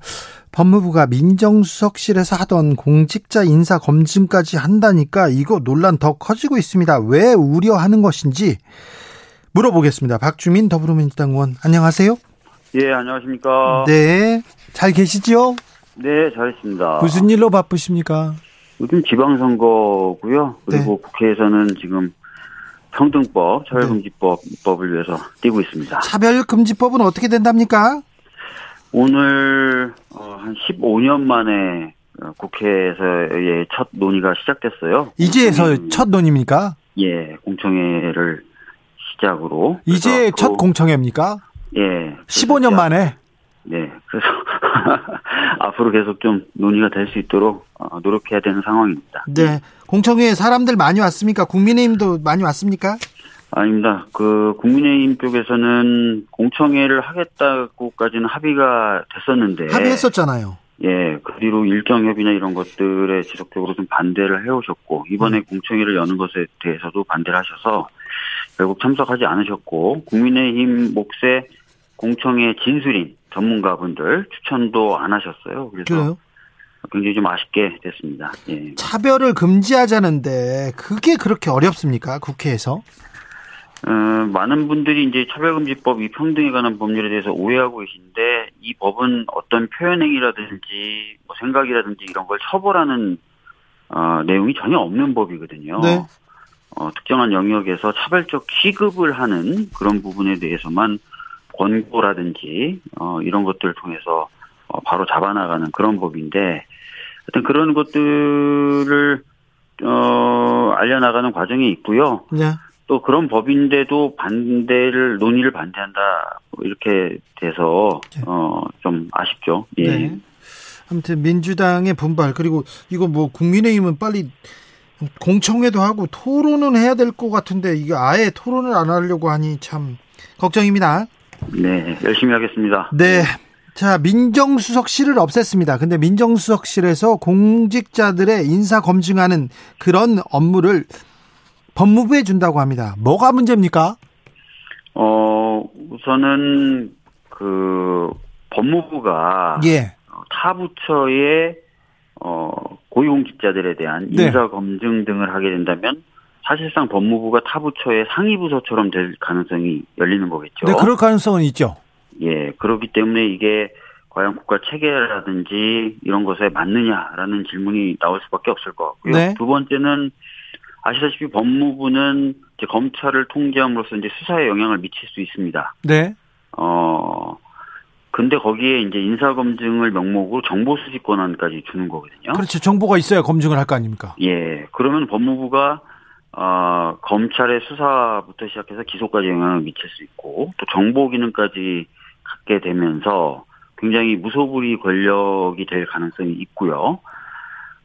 법무부가 민정수석실에서 하던 공직자 인사 검증까지 한다니까 이거 논란 더 커지고 있습니다. 왜 우려하는 것인지 물어보겠습니다. 박주민 더불어민주당 의원 안녕하세요. 예, 안녕하십니까. 네, 잘 계시죠? 네, 잘했습니다. 무슨 일로 바쁘십니까? 요즘 지방선거고요. 그리고 국회에서는 지금 평등법, 차별금지법 입법을 위해서 뛰고 있습니다. 차별금지법은 어떻게 된답니까? 오늘 어, 한 15년 만에 어, 국회에서의 첫 논의가 시작됐어요. 이제서 공청회- 첫 논입니까? 예, 공청회를 시작으로. 이제 첫 그- 공청회입니까? 예. 15년 만에. 네, 그래서 앞으로 계속 좀 논의가 될 수 있도록 어, 노력해야 되는 상황입니다. 네. 공청회에 사람들 많이 왔습니까? 국민의힘도 많이 왔습니까? 아닙니다. 그 국민의힘 쪽에서는 공청회를 하겠다고까지는 합의가 됐었는데 합의했었잖아요. 예, 그 뒤로 일정 협의나 이런 것들에 지속적으로 좀 반대를 해오셨고, 이번에 공청회를 여는 것에 대해서도 반대를 하셔서, 결국 참석하지 않으셨고, 국민의힘 몫의 공청회 진술인 전문가분들 추천도 안 하셨어요. 그래서 그래요? 굉장히 좀 아쉽게 됐습니다. 예. 차별을 금지하자는데 그게 그렇게 어렵습니까? 국회에서? 어, 많은 분들이 이제 차별금지법 이 평등에 관한 법률에 대해서 오해하고 계신데 이 법은 어떤 표현행위라든지 뭐 생각이라든지 이런 걸 처벌하는 어, 내용이 전혀 없는 법이거든요. 네. 어, 특정한 영역에서 차별적 취급을 하는 그런 부분에 대해서만 권고라든지 어, 이런 것들을 통해서 어, 바로 잡아나가는 그런 법인데 하여튼 그런 것들을 어, 알려나가는 과정이 있고요. 네. 또 그런 법인데도 반대를 논의를 반대한다 뭐 이렇게 돼서 어좀 아쉽죠. 예. 네. 아무튼 민주당의 분발 그리고 이거 뭐 국민의힘은 빨리 공청회도 하고 토론은 해야 될 것 같은데 이게 아예 토론을 안 하려고 하니 참 걱정입니다. 네, 열심히 하겠습니다. 네. 자, 민정수석실을 없앴습니다. 근데 민정수석실에서 공직자들의 인사 검증하는 그런 업무를 법무부에 준다고 합니다. 뭐가 문제입니까? 어 우선은 그 법무부가 예. 타 부처의 어 고위공직자들에 대한 네. 인사 검증 등을 하게 된다면 사실상 법무부가 타 부처의 상위 부서처럼 될 가능성이 열리는 거겠죠. 네, 그럴 가능성은 있죠. 예, 그렇기 때문에 이게 과연 국가 체계라든지 이런 것에 맞느냐라는 질문이 나올 수밖에 없을 것 같고요. 네. 두 번째는 아시다시피 법무부는 이제 검찰을 통제함으로써 이제 수사에 영향을 미칠 수 있습니다. 네. 어, 근데 거기에 이제 인사검증을 명목으로 정보수집 권한까지 주는 거거든요. 그렇죠. 정보가 있어야 검증을 할 거 아닙니까? 예, 그러면 법무부가 어, 검찰의 수사부터 시작해서 기소까지 영향을 미칠 수 있고 또 정보 기능까지 갖게 되면서 굉장히 무소불위 권력이 될 가능성이 있고요.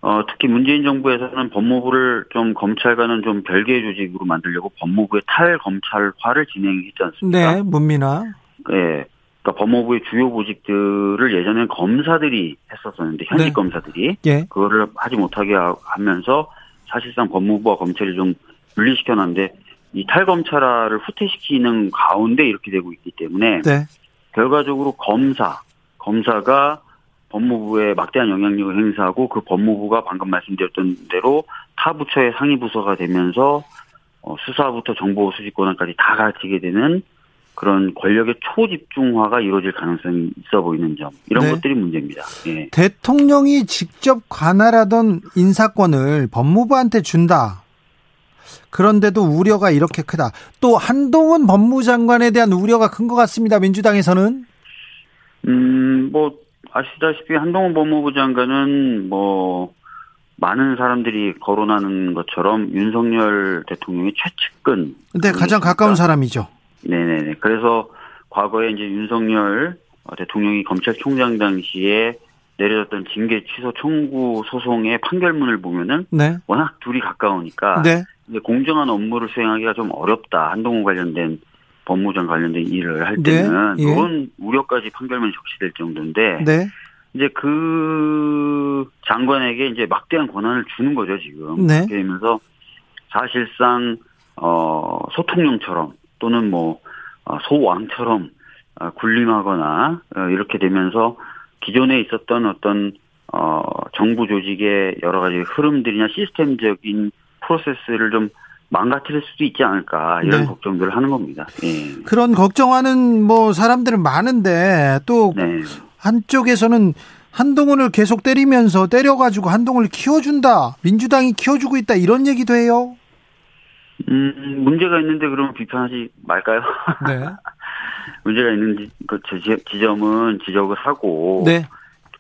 어, 특히 문재인 정부에서는 법무부를 좀 검찰과는 좀 별개의 조직으로 만들려고 법무부의 탈검찰화를 진행했지 않습니까? 네, 문민아. 예. 그러니까 법무부의 주요 보직들을 예전엔 검사들이 했었었는데 현직 네. 검사들이 예. 그거를 하지 못하게 하- 하면서 사실상 법무부와 검찰이 좀 분리시켜 놨는데 이 탈검찰화를 후퇴시키는 가운데 이렇게 되고 있기 때문에 네. 결과적으로 검사, 검사가 법무부에 막대한 영향력을 행사하고 그 법무부가 방금 말씀드렸던 대로 타 부처의 상위 부서가 되면서 어, 수사부터 정보 수집 권한까지 다 가르치게 되는 그런 권력의 초집중화가 이루어질 가능성이 있어 보이는 점 이런 네. 것들이 문제입니다. 예. 대통령이 직접 관할하던 인사권을 법무부한테 준다. 그런데도 우려가 이렇게 크다. 또 한동훈 법무장관에 대한 우려가 큰 것 같습니다. 민주당에서는. 음, 뭐, 아시다시피 한동훈 법무부 장관은 뭐, 많은 사람들이 거론하는 것처럼 윤석열 대통령의 최측근. 근데 가장 가까운 사람이죠. 네네네. 그래서 과거에 이제 윤석열 대통령이 검찰총장 당시에 내려졌던 징계 취소 청구 소송의 판결문을 보면은 네. 워낙 둘이 가까우니까 네. 이제 공정한 업무를 수행하기가 좀 어렵다. 한동훈 관련된 법무장 관련된 일을 할 네, 때는 예. 그런 우려까지 판결문이 적시될 정도인데 네. 이제 그 장관에게 이제 막대한 권한을 주는 거죠 지금. 네. 그렇게 되면서 사실상 어 소통령처럼 또는 뭐 어, 소왕처럼 어, 군림하거나 어, 이렇게 되면서 기존에 있었던 어떤 어 정부 조직의 여러 가지 흐름들이나 시스템적인 프로세스를 좀 망가뜨릴 수도 있지 않을까 이런 네. 걱정들을 하는 겁니다. 예. 그런 걱정하는 뭐 사람들은 많은데 또 네. 한쪽에서는 한동훈을 계속 때리면서 때려가지고 한동훈을 키워준다. 민주당이 키워주고 있다. 이런 얘기도 해요. 음, 문제가 있는데 그러면 비판하지 말까요? 네. 문제가 있는 지, 그 지- 지점은 지적을 하고 네.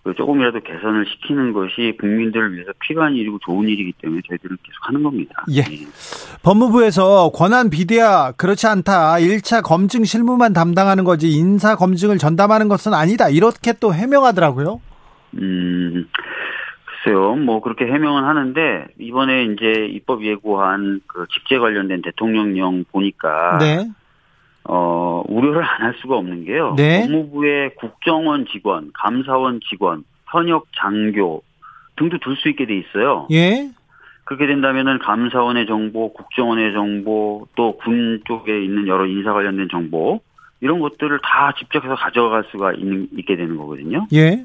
그 조금이라도 개선을 시키는 것이 국민들을 위해서 필요한 일이고 좋은 일이기 때문에 저희들은 계속 하는 겁니다. 예. 법무부에서 권한 비대화 그렇지 않다. 1차 검증 실무만 담당하는 거지 인사 검증을 전담하는 것은 아니다. 이렇게 또 해명하더라고요. 음, 글쎄요, 뭐 그렇게 해명은 하는데 이번에 이제 입법 예고한 그 직제 관련된 대통령령 보니까 네. 어 우려를 안 할 수가 없는 게요. 네. 법무부의 국정원 직원, 감사원 직원 현역 장교 등도 둘 수 있게 돼 있어요. 예. 그렇게 된다면은 감사원의 정보, 국정원의 정보, 또 군 쪽에 있는 여러 인사 관련된 정보 이런 것들을 다 집적해서 가져갈 수가 있는, 있게 되는 거거든요. 예.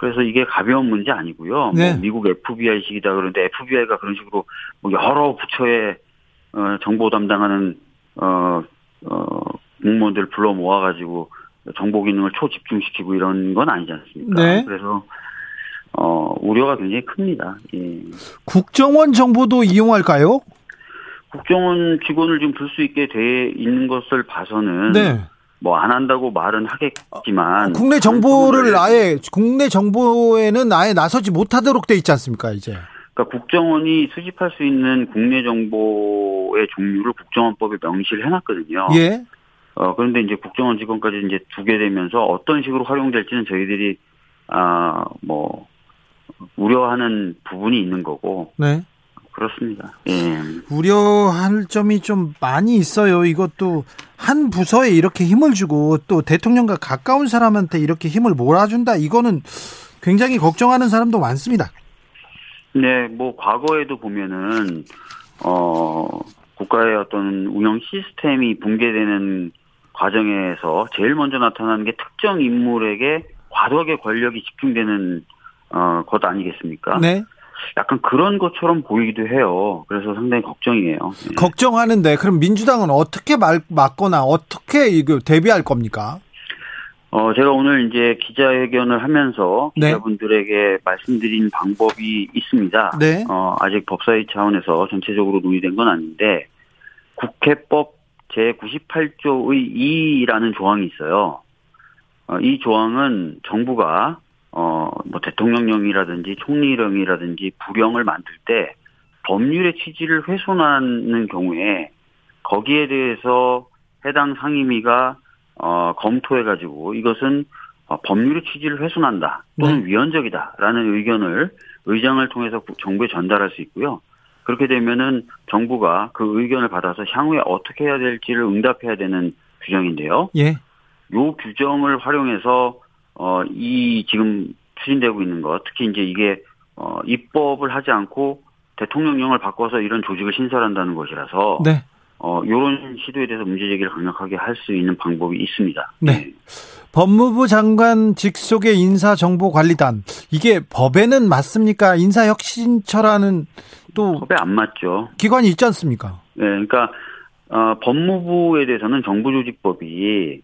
그래서 이게 가벼운 문제 아니고요. 네. 뭐 미국 FBI식이다 그러는데 FBI가 그런 식으로 뭐 여러 부처의 어, 정보 담당하는 어, 어, 공무원들 불러 모아가지고 정보 기능을 초집중시키고 이런 건 아니지 않습니까? 네. 그래서 어, 우려가 굉장히 큽니다. 예. 국정원 정보도 이용할까요? 국정원 직원을 좀둘수 있게 돼 있는 것을 봐서는 네. 뭐 안 한다고 말은 하겠지만 국내 정보를 아예 국내 정보에는 아예 나서지 못하도록 돼 있지 않습니까, 이제. 그러니까 국정원이 수집할 수 있는 국내 정보의 종류를 국정원법에 명시를 해놨거든요. 예. 어, 그런데 이제 국정원 직원까지 이제 두게 되면서 어떤 식으로 활용될지는 저희들이, 아, 뭐, 우려하는 부분이 있는 거고, 네. 그렇습니다. 예. 우려할 점이 좀 많이 있어요. 이것도 한 부서에 이렇게 힘을 주고 또 대통령과 가까운 사람한테 이렇게 힘을 몰아준다. 이거는 굉장히 걱정하는 사람도 많습니다. 네, 뭐, 과거에도 보면은, 어, 국가의 어떤 운영 시스템이 붕괴되는 과정에서 제일 먼저 나타나는 게 특정 인물에게 과도하게 권력이 집중되는, 어, 것 아니겠습니까? 네. 약간 그런 것처럼 보이기도 해요. 그래서 상당히 걱정이에요. 네. 걱정하는데 그럼 민주당은 어떻게 말, 막거나 어떻게 이거 대비할 겁니까? 어, 제가 오늘 이제 기자회견을 하면서 네. 기자분들에게 말씀드린 방법이 있습니다. 네. 어, 아직 법사위 차원에서 전체적으로 논의된 건 아닌데, 국회법 제98조의 2라는 조항이 있어요. 어, 이 조항은 정부가, 어, 뭐 대통령령이라든지 총리령이라든지 부령을 만들 때 법률의 취지를 훼손하는 경우에 거기에 대해서 해당 상임위가 어, 검토해가지고 이것은 어, 법률의 취지를 훼손한다 또는 위헌적이다라는 의견을 의장을 통해서 국- 정부에 전달할 수 있고요. 그렇게 되면은 정부가 그 의견을 받아서 향후에 어떻게 해야 될지를 응답해야 되는 규정인데요. 예. 요 규정을 활용해서 어, 이 지금 추진되고 있는 것, 특히 이제 이게 어, 입법을 하지 않고 대통령령을 바꿔서 이런 조직을 신설한다는 것이라서 네. 어, 요런 시도에 대해서 문제 제기를 강력하게 할 수 있는 방법이 있습니다. 네. 법무부 장관 직속의 인사정보관리단 이게 법에는 맞습니까? 인사혁신처라는 또 법에 안 맞죠. 기관이 있지 않습니까? 네, 그러니까 어, 법무부에 대해서는 정부조직법이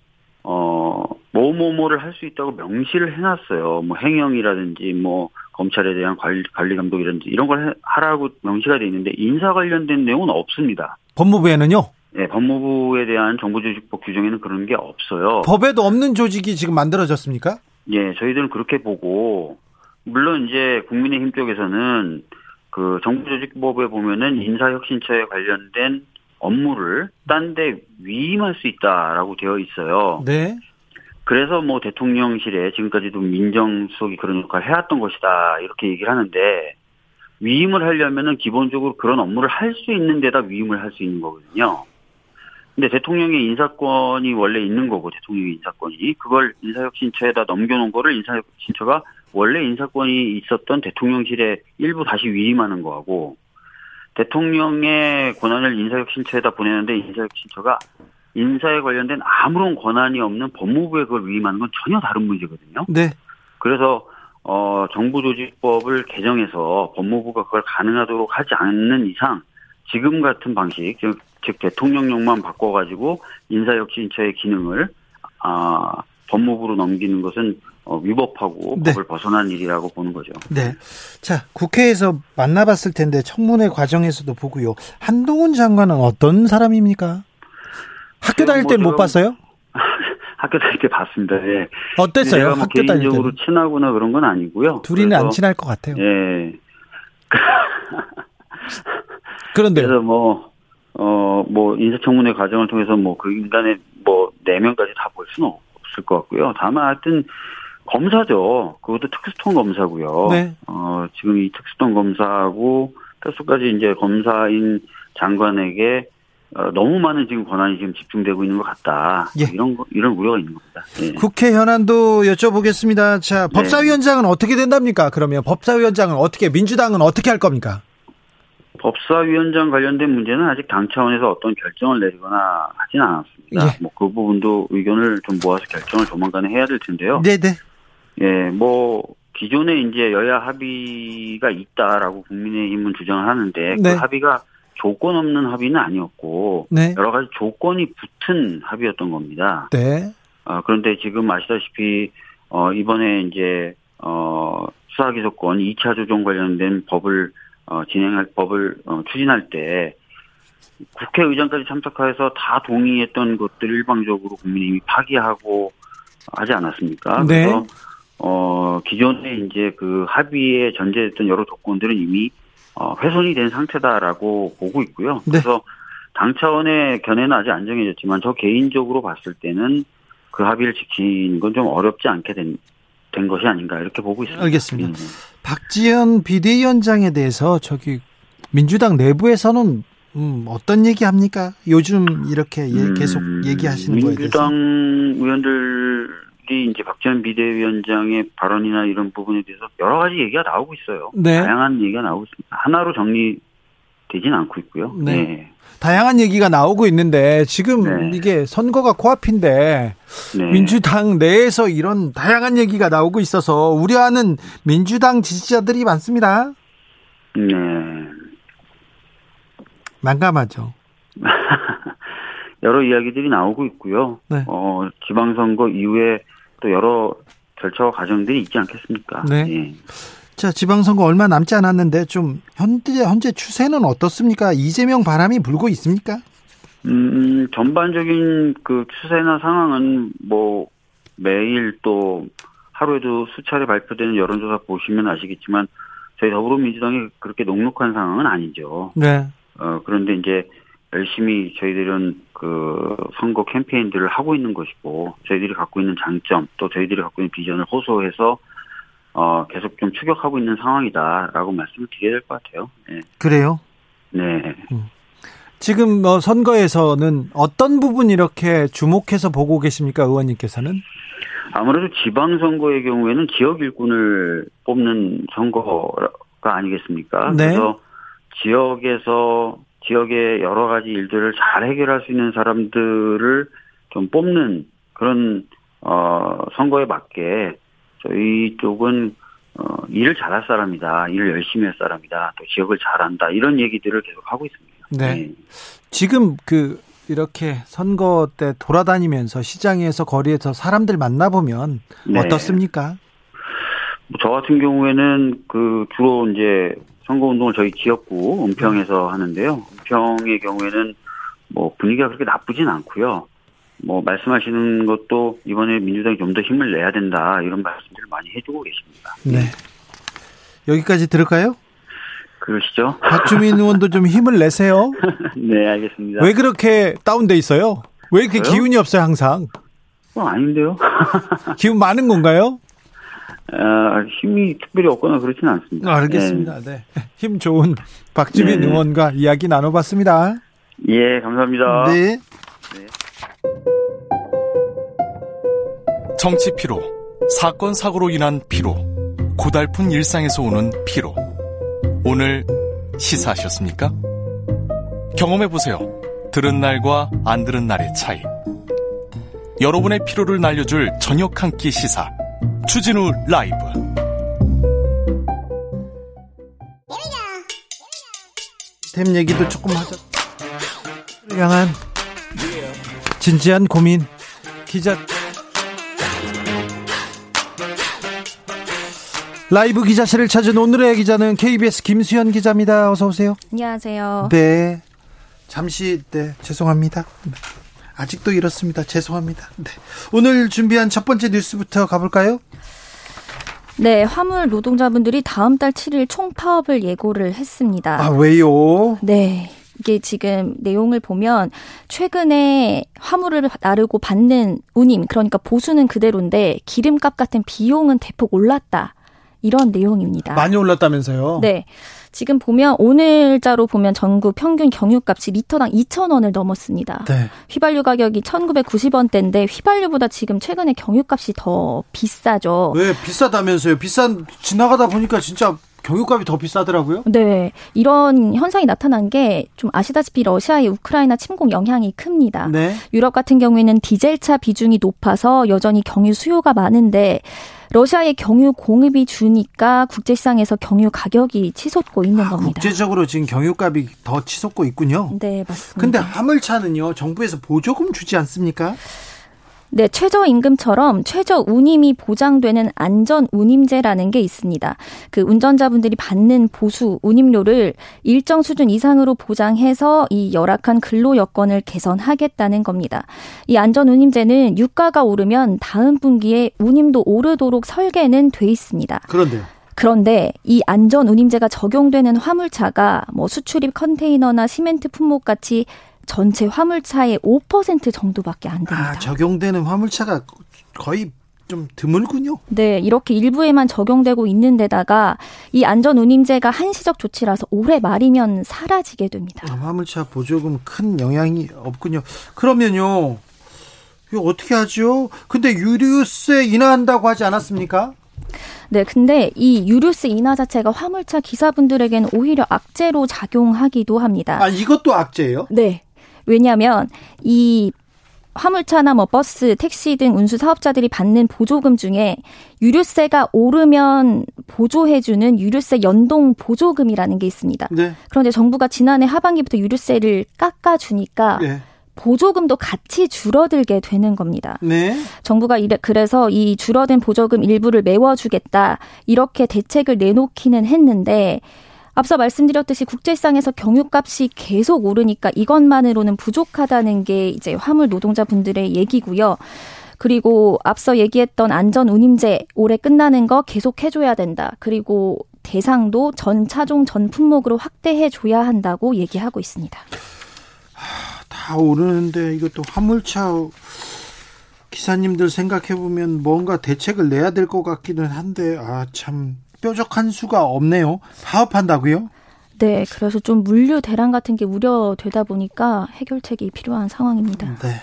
어, 뭐뭐뭐를 할 수 있다고 명시를 해놨어요. 뭐 행영이라든지 뭐 검찰에 대한 관리, 관리 감독이라든지 이런 걸 해- 하라고 명시가 돼 있는데 인사 관련된 내용은 없습니다. 법무부에는요. 네, 법무부에 대한 정부조직법 규정에는 그런 게 없어요. 법에도 없는 조직이 지금 만들어졌습니까? 예, 저희들은 그렇게 보고 물론 이제 국민의힘 쪽에서는 그 정부조직법에 보면은 인사혁신처에 관련된 업무를 딴 데 위임할 수 있다라고 되어 있어요. 네. 그래서 뭐 대통령실에 지금까지도 민정수석이 그런 역할을 해왔던 것이다 이렇게 얘기를 하는데 위임을 하려면은 기본적으로 그런 업무를 할 수 있는 데다 위임을 할 수 있는 거거든요. 근데 대통령의 인사권이 원래 있는 거고 대통령의 인사권이 그걸 인사혁신처에다 넘겨놓은 거를 인사혁신처가 원래 인사권이 있었던 대통령실에 일부 다시 위임하는 거하고 대통령의 권한을 인사혁신처에다 보내는데 인사혁신처가 인사에 관련된 아무런 권한이 없는 법무부에 그걸 위임하는 건 전혀 다른 문제거든요. 네. 그래서 어 정부 조직법을 개정해서 법무부가 그걸 가능하도록 하지 않는 이상 지금 같은 방식 즉, 즉 대통령령만 바꿔가지고 인사혁신처의 기능을 아 법무부로 넘기는 것은 어, 위법하고 네. 법을 벗어난 일이라고 보는 거죠. 네. 자, 국회에서 만나봤을 텐데 청문회 과정에서도 보고요. 한동훈 장관은 어떤 사람입니까? 학교 제가 다닐 뭐 때못 좀- 봤어요? 학교 다닐 때 봤습니다. 예. 어땠어요? 제가 뭐 학교 다닐 개인적으로 때. 친하거나 그런 건 아니고요. 둘이는 그래서, 안 친할 것 같아요. 예. 그런데요. 그래서 뭐, 어, 뭐, 인사청문회 과정을 통해서 뭐, 그 인간의 뭐, 내면까지 다 볼 수는 없을 것 같고요. 다만 하여튼, 검사죠. 그것도 특수통 검사고요. 네. 어, 지금 이 특수통 검사하고, 특수까지 이제 검사인 장관에게, 어, 너무 많은 지금 권한이 지금 집중되고 있는 것 같다. 예. 이런 거, 이런 우려가 있는 겁니다. 예. 국회 현안도 여쭤보겠습니다. 자, 네. 법사위원장은 어떻게 된답니까? 그러면 법사위원장은 어떻게, 민주당은 어떻게 할 겁니까? 법사위원장 관련된 문제는 아직 당 차원에서 어떤 결정을 내리거나 하진 않았습니다. 예. 뭐그 부분도 의견을 좀 모아서 결정을 조만간에 해야 될 텐데요. 네네. 예, 뭐 기존에 이제 여야 합의가 있다라고 국민의힘은 주장을 하는데 네. 그 합의가 조건 없는 합의는 아니었고 네. 여러 가지 조건이 붙은 합의였던 겁니다. 네. 아, 그런데 지금 아시다시피 어, 이번에 이제 어, 수사기소권 2차 조정 관련된 법을 어, 진행할 법을 어, 추진할 때 국회의장까지 참석해서 다 동의했던 것들 일방적으로 국민의힘이 파기하고 하지 않았습니까? 네. 그래서 어, 기존에 이제 그 합의에 전제됐던 여러 조건들은 이미 어, 훼손이 된 상태다라고 보고 있고요. 네. 그래서 당 차원의 견해는 아직 안 정해졌지만 저 개인적으로 봤을 때는 그 합의를 지키는 건 좀 어렵지 않게 된, 된 것이 아닌가 이렇게 보고 있습니다. 알겠습니다. 음. 박지원 비대위원장에 대해서 저기 민주당 내부에서는 음, 어떤 얘기 합니까? 요즘 이렇게 예, 계속 음, 얘기하시는 거에 대해서. 민주당 의원들 이 이제 박지원 비대위원장의 발언이나 이런 부분에 대해서 여러 가지 얘기가 나오고 있어요. 네. 다양한 얘기가 나오고 있습니다. 하나로 정리되진 않고 있고요. 네. 네. 다양한 얘기가 나오고 있는데 지금 네. 이게 선거가 코앞인데 네. 민주당 내에서 이런 다양한 얘기가 나오고 있어서 우려하는 민주당 지지자들이 많습니다. 네. 난감하죠. 여러 이야기들이 나오고 있고요. 네. 어, 지방선거 이후에 또 여러 절차와 과정들이 있지 않겠습니까? 네. 예. 자, 지방선거 얼마 남지 않았는데 좀 현재 현재 추세는 어떻습니까? 이재명 바람이 불고 있습니까? 음, 전반적인 그 추세나 상황은 뭐 매일 또 하루에도 수차례 발표되는 여론조사 보시면 아시겠지만 저희 더불어민주당이 그렇게 녹록한 상황은 아니죠. 네. 어, 그런데 이제 열심히 저희들은 그 선거 캠페인들을 하고 있는 것이고 저희들이 갖고 있는 장점 또 저희들이 갖고 있는 비전을 호소해서 어, 계속 좀 추격하고 있는 상황이다라고 말씀을 드려야 될 것 같아요. 네. 그래요. 네. 지금 뭐 선거에서는 어떤 부분 이렇게 주목해서 보고 계십니까, 의원님께서는? 아무래도 지방 선거의 경우에는 지역 일꾼을 뽑는 선거가 아니겠습니까? 네. 그래서 지역에서 지역의 여러 가지 일들을 잘 해결할 수 있는 사람들을 좀 뽑는 그런 어 선거에 맞게 저희 쪽은 어 일을 잘할 사람이다, 일을 열심히 할 사람이다, 또 지역을 잘한다 이런 얘기들을 계속 하고 있습니다. 네. 지금 그 이렇게 선거 때 돌아다니면서 시장에서 거리에서 사람들 만나보면 네. 어떻습니까? 뭐저 같은 경우에는 그 주로 이제 선거 운동을 저희 지역구 은평에서 하는데요. 은평의 경우에는 뭐 분위기가 그렇게 나쁘진 않고요. 뭐 말씀하시는 것도 이번에 민주당이 좀 더 힘을 내야 된다 이런 말씀들을 많이 해주고 계십니다. 네. 여기까지 들을까요? 그러시죠? 박주민 의원도 좀 힘을 내세요. 네, 알겠습니다. 왜 그렇게 다운돼 있어요? 왜 이렇게 저요? 기운이 없어요, 항상? 어, 아닌데요? 기운 많은 건가요? 아, 힘이 특별히 없거나 그렇지는 않습니다. 알겠습니다. 네. 힘 좋은 박주민 네. 의원과 이야기 나눠봤습니다. 네. 예, 감사합니다. 네. 정치 피로, 사건 사고로 인한 피로, 고달픈 일상에서 오는 피로. 오늘 시사하셨습니까? 경험해 보세요. 들은 날과 안 들은 날의 차이. 여러분의 피로를 날려줄 저녁 한 끼 시사. 추진우 라이브. 템 얘기도 조금 하자. 향한 진지한 고민 기자 라이브 기자실을 찾은 오늘의 기자는 KBS 김수현 기자입니다. 어서 오세요. 안녕하세요. 네. 잠시 네 죄송합니다. 네. 아직도 이렇습니다. 죄송합니다. 네. 오늘 준비한 첫 번째 뉴스부터 가볼까요? 네, 화물 노동자분들이 다음 달 7일 총파업을 예고를 했습니다. 아 왜요? 네. 이게 지금 내용을 보면 최근에 화물을 나르고 받는 운임, 그러니까 보수는 그대로인데 기름값 같은 비용은 대폭 올랐다. 이런 내용입니다. 많이 올랐다면서요? 네. 지금 보면 오늘자로 보면 전국 평균 경유값이 리터당 2,000원을 넘었습니다. 네. 휘발유 가격이 1,990원대인데 휘발유보다 지금 최근에 경유값이 더 비싸죠. 왜 비싸다면서요? 비싼 지나가다 보니까 진짜 경유값이 더 비싸더라고요. 네. 이런 현상이 나타난 게 좀 아시다시피 러시아의 우크라이나 침공 영향이 큽니다. 네. 유럽 같은 경우에는 디젤차 비중이 높아서 여전히 경유 수요가 많은데 러시아의 경유 공급이 주니까 국제시장에서 경유 가격이 치솟고 있는 겁니다. 국제적으로 지금 경유값이 더 치솟고 있군요. 네, 맞습니다. 근데 화물차는요, 정부에서 보조금 주지 않습니까? 네, 최저임금처럼 최저 운임이 보장되는 안전 운임제라는 게 있습니다. 그 운전자분들이 받는 보수 운임료를 일정 수준 이상으로 보장해서 이 열악한 근로 여건을 개선하겠다는 겁니다. 이 안전 운임제는 유가가 오르면 다음 분기에 운임도 오르도록 설계는 돼 있습니다. 그런데요. 그런데 이 안전 운임제가 적용되는 화물차가 뭐 수출입 컨테이너나 시멘트 품목 같이 전체 화물차의 5% 정도밖에 안 됩니다. 아, 적용되는 화물차가 거의 좀 드물군요. 네, 이렇게 일부에만 적용되고 있는 데다가 이 안전 운임제가 한시적 조치라서 올해 말이면 사라지게 됩니다. 아, 화물차 보조금 큰 영향이 없군요. 그러면요. 이거 어떻게 하죠? 근데 유류세 인하한다고 하지 않았습니까? 네, 근데 이 유류세 인하 자체가 화물차 기사분들에게는 오히려 악재로 작용하기도 합니다. 아, 이것도 악재예요? 네. 왜냐하면 이 화물차나 뭐 버스, 택시 등 운수 사업자들이 받는 보조금 중에 유류세가 오르면 보조해주는 유류세 연동 보조금이라는 게 있습니다. 네. 그런데 정부가 지난해 하반기부터 유류세를 깎아주니까 네. 보조금도 같이 줄어들게 되는 겁니다. 네. 정부가 이래 그래서 이 줄어든 보조금 일부를 메워주겠다 이렇게 대책을 내놓기는 했는데 앞서 말씀드렸듯이 국제시장에서 경유값이 계속 오르니까 이것만으로는 부족하다는 게 이제 화물 노동자분들의 얘기고요. 그리고 앞서 얘기했던 안전 운임제 올해 끝나는 거 계속 해줘야 된다. 그리고 대상도 전 차종 전 품목으로 확대해 줘야 한다고 얘기하고 있습니다. 다 오르는데 이것도 화물차 기사님들 생각해 보면 뭔가 대책을 내야 될 것 같기는 한데 아 참 뾰족한 수가 없네요. 파업한다고요? 네, 그래서 좀 물류 대란 같은 게 우려되다 보니까 해결책이 필요한 상황입니다. 네.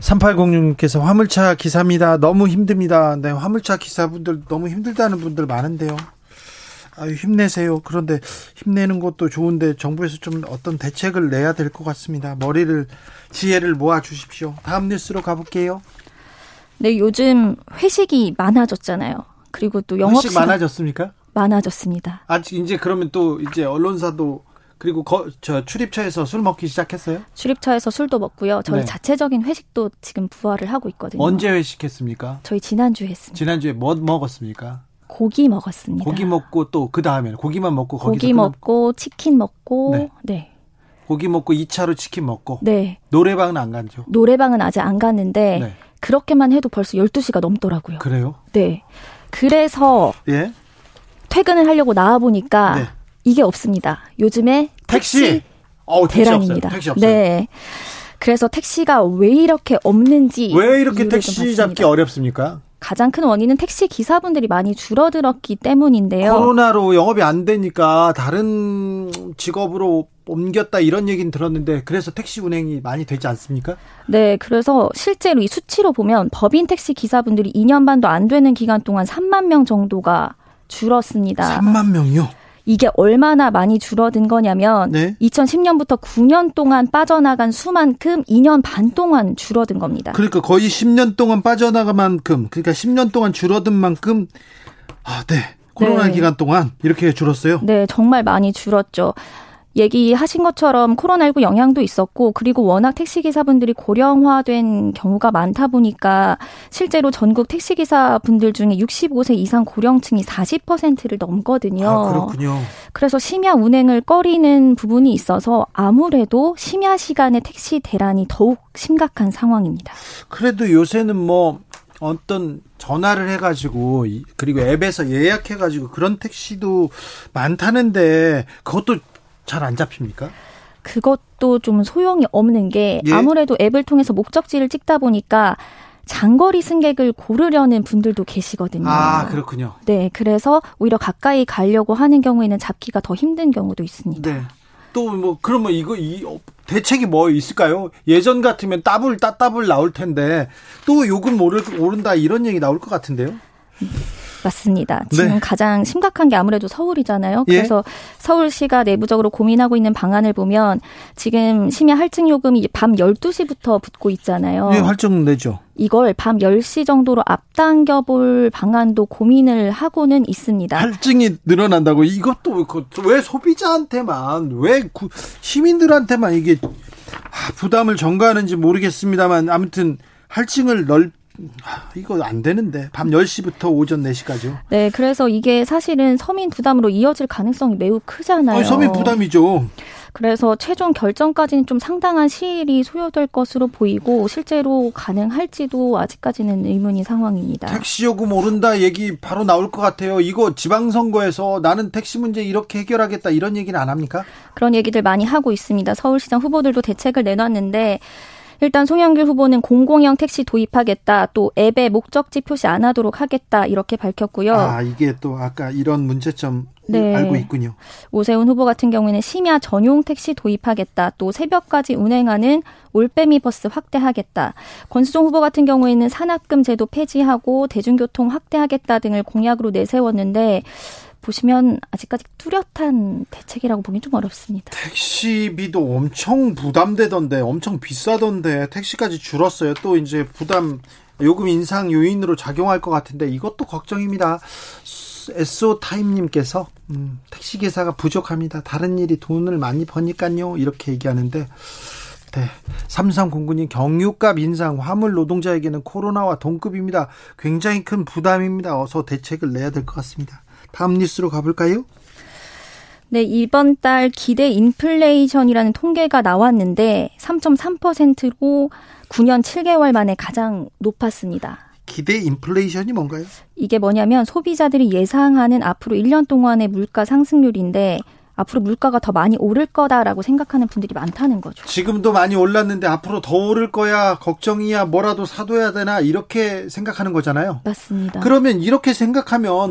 3806님께서 화물차 기사입니다. 너무 힘듭니다. 네, 화물차 기사분들 너무 힘들다는 분들 많은데요. 아유, 힘내세요. 그런데 힘내는 것도 좋은데 정부에서 좀 어떤 대책을 내야 될 것 같습니다. 머리를, 지혜를 모아 주십시오. 다음 뉴스로 가볼게요. 네, 요즘 회식이 많아졌잖아요. 그리고 또 영업 회식 많아졌습니까? 많아졌습니다. 아직 이제 그러면 또 이제 언론사도 그리고 거, 저 출입처에서 술 먹기 시작했어요? 출입처에서 술도 먹고요. 저희 네. 자체적인 회식도 지금 부활을 하고 있거든요. 언제 회식했습니까? 저희 지난주에 했습니다. 지난주에 뭐 먹었습니까? 고기 먹었습니다. 고기 먹고 또 그 다음에는 고기만 먹고 고기 먹고 치킨 먹고 네. 네. 고기 먹고 2차로 치킨 먹고 네. 노래방은 안 가죠. 노래방은 아직 안 갔는데 네. 그렇게만 해도 벌써 12시가 넘더라고요. 그래요? 네. 그래서 예. 퇴근을 하려고 나와 보니까 네. 이게 없습니다. 요즘에 택시. 택시 어우, 택시 대란입니다. 없어요. 택시 없어요. 네. 그래서 택시가 왜 이렇게 없는지 왜 이렇게 택시. 잡기 어렵습니까? 가장 큰 원인은 택시 기사분들이 많이 줄어들었기 때문인데요. 코로나로 영업이 안 되니까 다른 직업으로 옮겼다 이런 얘기는 들었는데 그래서 택시 운행이 많이 되지 않습니까? 네, 그래서 실제로 이 수치로 보면 법인 택시 기사분들이 2년 반도 안 되는 기간 동안 3만 명 정도가 줄었습니다. 3만 명이요. 이게 얼마나 많이 줄어든 거냐면 네. 2010년부터 9년 동안 빠져나간 수만큼 2년 반 동안 줄어든 겁니다. 그러니까 거의 10년 동안 빠져나간 만큼 그러니까 10년 동안 줄어든 만큼 아, 네. 코로나 네. 기간 동안 이렇게 줄었어요. 네, 정말 많이 줄었죠. 얘기하신 것처럼 코로나19 영향도 있었고, 그리고 워낙 택시기사분들이 고령화된 경우가 많다 보니까, 실제로 전국 택시기사분들 중에 65세 이상 고령층이 40%를 넘거든요. 아, 그렇군요. 그래서 심야 운행을 꺼리는 부분이 있어서 아무래도 심야 시간에 택시 대란이 더욱 심각한 상황입니다. 그래도 요새는 뭐 어떤 전화를 해가지고 이- 그리고 앱에서 예약해가지고 그런 택시도 많다는데 그것도 잘 안 잡힙니까? 그것도 좀 소용이 없는 게 예? 아무래도 앱을 통해서 목적지를 찍다 보니까 장거리 승객을 고르려는 분들도 계시거든요. 아, 그렇군요. 네, 그래서 오히려 가까이 가려고 하는 경우에는 잡기가 더 힘든 경우도 있습니다. 네. 또 뭐 그러면 이거 이 어, 대책이 뭐 있을까요? 예전 같으면 따블 따따블 나올 텐데 또 요금 오를 오른다 이런 얘기 나올 것 같은데요. 맞습니다. 지금 네. 가장 심각한 게 아무래도 서울이잖아요. 예. 그래서 서울시가 내부적으로 고민하고 있는 방안을 보면 지금 심야 할증 요금이 밤 12시부터 붙고 있잖아요. 예, 활정 내죠. 이걸 밤 10시 정도로 앞당겨 볼 방안도 고민을 하고는 있습니다. 할증이 늘어난다고 이것도 그- 왜 소비자한테만 왜 구- 시민들한테만 이게 아, 부담을 전가하는지 모르겠습니다만 아무튼 할증을 넓 아, 이거 안 되는데 밤 10시부터 오전 4시까지요. 네, 그래서 이게 사실은 서민 부담으로 이어질 가능성이 매우 크잖아요. 아니, 서민 부담이죠. 그래서 최종 결정까지는 좀 상당한 시일이 소요될 것으로 보이고 실제로 가능할지도 아직까지는 의문인 상황입니다. 택시 요금 오른다 얘기 바로 나올 것 같아요. 이거 지방선거에서 나는 택시 문제 이렇게 해결하겠다 이런 얘기는 안 합니까? 그런 얘기들 많이 하고 있습니다. 서울시장 후보들도 대책을 내놨는데 일단 송영길 후보는 공공형 택시 도입하겠다. 또 앱에 목적지 표시 안 하도록 하겠다. 이렇게 밝혔고요. 아 이게 또 아까 이런 문제점 네. 알고 있군요. 오세훈 후보 같은 경우에는 심야 전용 택시 도입하겠다. 또 새벽까지 운행하는 올빼미 버스 확대하겠다. 권수종 후보 같은 경우에는 산학금 제도 폐지하고 대중교통 확대하겠다 등을 공약으로 내세웠는데 보시면 아직까지 뚜렷한 대책이라고 보기 좀 어렵습니다. 택시비도 엄청 부담되던데 엄청 비싸던데 택시까지 줄었어요. 또 이제 부담 요금 인상 요인으로 작용할 것 같은데 이것도 걱정입니다. 에소 타임님께서 음, 택시 기사가 부족합니다. 다른 일이 돈을 많이 버니까요. 이렇게 얘기하는데 네. 삼삼공군님 경유값 인상 화물 노동자에게는 코로나와 동급입니다. 굉장히 큰 부담입니다. 어서 대책을 내야 될 것 같습니다. 다음 뉴스로 가볼까요? 네, 이번 달 기대 인플레이션이라는 통계가 나왔는데 3.3%로 9년 7개월 만에 가장 높았습니다. 기대 인플레이션이 뭔가요? 이게 뭐냐면 소비자들이 예상하는 앞으로 1년 동안의 물가 상승률인데 앞으로 물가가 더 많이 오를 거다라고 생각하는 분들이 많다는 거죠. 지금도 많이 올랐는데 앞으로 더 오를 거야 걱정이야 뭐라도 사둬야 되나 이렇게 생각하는 거잖아요. 맞습니다. 그러면 이렇게 생각하면 어,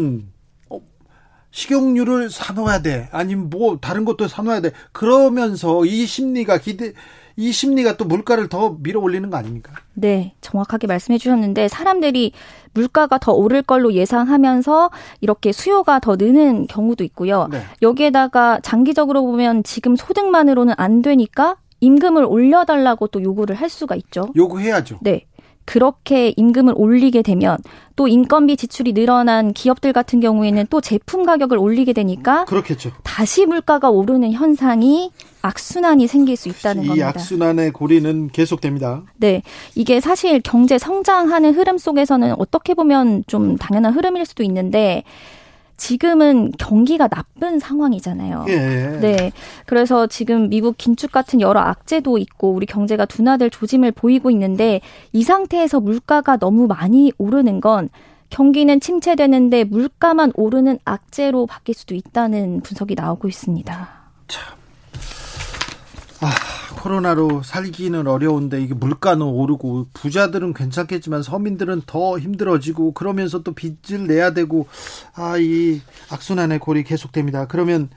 식용유를 사놓아야 돼 아니면 뭐 다른 것도 사놓아야 돼 그러면서 이 심리가 기대 이 심리가 또 물가를 더 밀어 올리는 거 아닙니까? 네, 정확하게 말씀해 주셨는데 사람들이 물가가 더 오를 걸로 예상하면서 이렇게 수요가 더 느는 경우도 있고요. 네. 여기에다가 장기적으로 보면 지금 소득만으로는 안 되니까 임금을 올려달라고 또 요구를 할 수가 있죠. 요구해야죠. 네. 그렇게 임금을 올리게 되면 또 인건비 지출이 늘어난 기업들 같은 경우에는 또 제품 가격을 올리게 되니까 그렇겠죠. 다시 물가가 오르는 현상이 악순환이 생길 수 있다는 이 겁니다. 악순환의 고리는 계속됩니다. 네. 이게 사실 경제 성장하는 흐름 속에서는 어떻게 보면 좀 당연한 흐름일 수도 있는데 지금은 경기가 나쁜 상황이잖아요. 예. 네. 그래서 지금 미국 긴축 같은 여러 악재도 있고 우리 경제가 둔화될 조짐을 보이고 있는데 이 상태에서 물가가 너무 많이 오르는 건 경기는 침체되는데 물가만 오르는 악재로 바뀔 수도 있다는 분석이 나오고 있습니다. 아, 코로나로 살기는 어려운데 이게 물가는 오르고 부자들은 괜찮겠지만 서민들은 더 힘들어지고 그러면서 또 빚을 내야 되고 아 이 악순환의 골이 계속됩니다. 그러면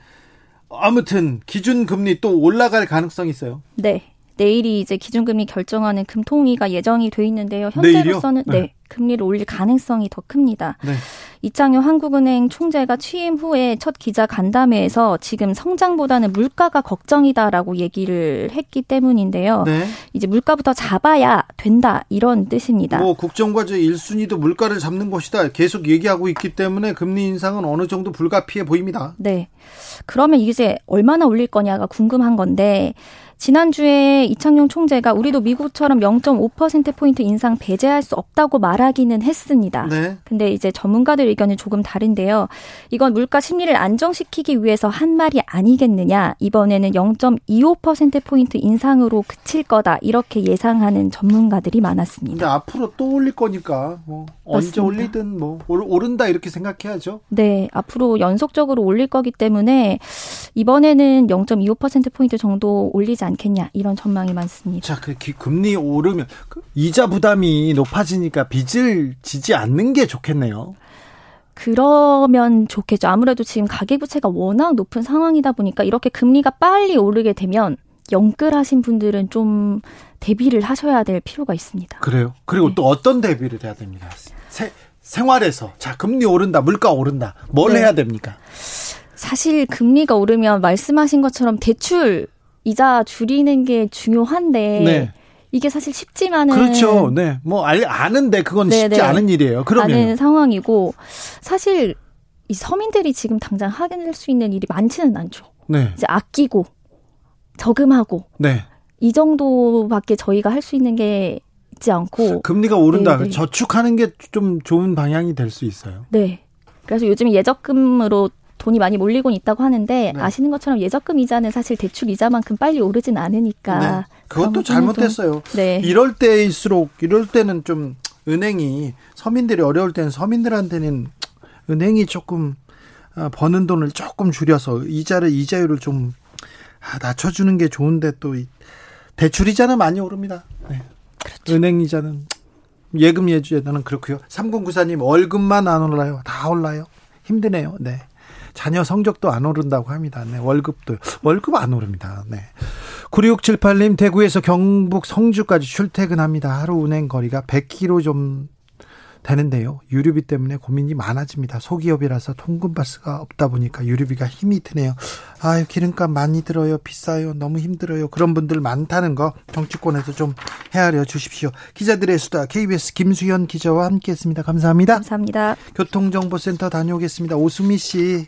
아무튼 기준 금리 또 올라갈 가능성이 있어요. 네. 내일이 이제 기준금리 결정하는 금통위가 예정이 돼 있는데요. 내일이요? 현재로서는 네. 네. 금리를 올릴 가능성이 더 큽니다. 네. 이창효 한국은행 총재가 취임 후에 첫 기자 간담회에서 지금 성장보다는 물가가 걱정이다라고 얘기를 했기 때문인데요. 네. 이제 물가부터 잡아야 된다 이런 뜻입니다. 뭐 국정과제 1순위도 물가를 잡는 것이다. 계속 얘기하고 있기 때문에 금리 인상은 어느 정도 불가피해 보입니다. 네. 그러면 이제 얼마나 올릴 거냐가 궁금한 건데 지난주에 이창용 총재가 우리도 미국처럼 0.5%포인트 인상 배제할 수 없다고 말하기는 했습니다. 네. 근데 이제 전문가들 의견은 조금 다른데요. 이건 물가 심리를 안정시키기 위해서 한 말이 아니겠느냐. 이번에는 0.25%포인트 인상으로 그칠 거다. 이렇게 예상하는 전문가들이 근데 많았습니다. 앞으로 또 올릴 거니까 뭐 언제. 올리든 뭐 올- 오른다 이렇게 생각해야죠. 네, 앞으로 연속적으로 올릴 거기 때문에 이번에는 0.25%포인트 정도 올리지 되지 않겠냐 이런 전망이 많습니다. 자, 그 기- 금리 오르면 그 이자 부담이 높아지니까 빚을 지지 않는 게 좋겠네요. 그러면 좋겠죠. 아무래도 지금 가계부채가 워낙 높은 상황이다 보니까 이렇게 금리가 빨리 오르게 되면 영끌하신 분들은 좀 대비를 하셔야 될 필요가 있습니다. 그래요? 그리고 네. 또 어떤 대비를 해야 됩니까? 세- 생활에서 자 금리 오른다, 물가 오른다, 뭘 네. 해야 됩니까? 사실 금리가 오르면 말씀하신 것처럼 대출 이자 줄이는 게 중요한데 네. 이게 사실 쉽지만은 그렇죠. 네, 뭐 알, 아는데 그건 네, 쉽지 네. 않은 일이에요. 그러면 않은 상황이고 사실 이 서민들이 지금 당장 하게 될수 있는 일이 많지는 않죠. 네, 이제 아끼고 저금하고 네. 이 정도밖에 저희가 할 수 있는 게 있지 않고 금리가 오른다. 네, 네. 저축하는 게 좀 좋은 방향이 될 수 있어요. 네. 그래서 요즘 예적금으로 돈이 많이 몰리고 있다고 하는데 네. 아시는 것처럼 예적금 이자는 사실 대출 이자만큼 빨리 오르진 않으니까 네. 그것도 잘못됐어요. 네. 이럴 때일수록 이럴 때는 좀 은행이 서민들이 어려울 때는 서민들한테는 은행이 조금 아, 버는 돈을 조금 줄여서 이자를 이자율을 좀 아, 낮춰주는 게 좋은데 또이 대출 이자는 많이 오릅니다. 네. 그렇죠. 은행 이자는 예금 예주에는 그렇고요. 3094님 월급만 안 올라요. 다 올라요. 힘드네요. 네. 자녀 성적도 안 오른다고 합니다. 네. 월급도 월급 안 오릅니다. 네. 9678님 대구에서 경북 성주까지 출퇴근합니다. 하루 운행 거리가 100km 좀 되는데요. 유류비 때문에 고민이 많아집니다. 소기업이라서 통근버스가 없다 보니까 유류비가 힘이 드네요. 아유 기름값 많이 들어요. 비싸요. 너무 힘들어요. 그런 분들 많다는 거 정치권에서 좀 헤아려 주십시오. 기자들의 수다 KBS 김수현 기자와 함께했습니다. 감사합니다. 감사합니다. 교통정보센터 다녀오겠습니다. 오수미 씨.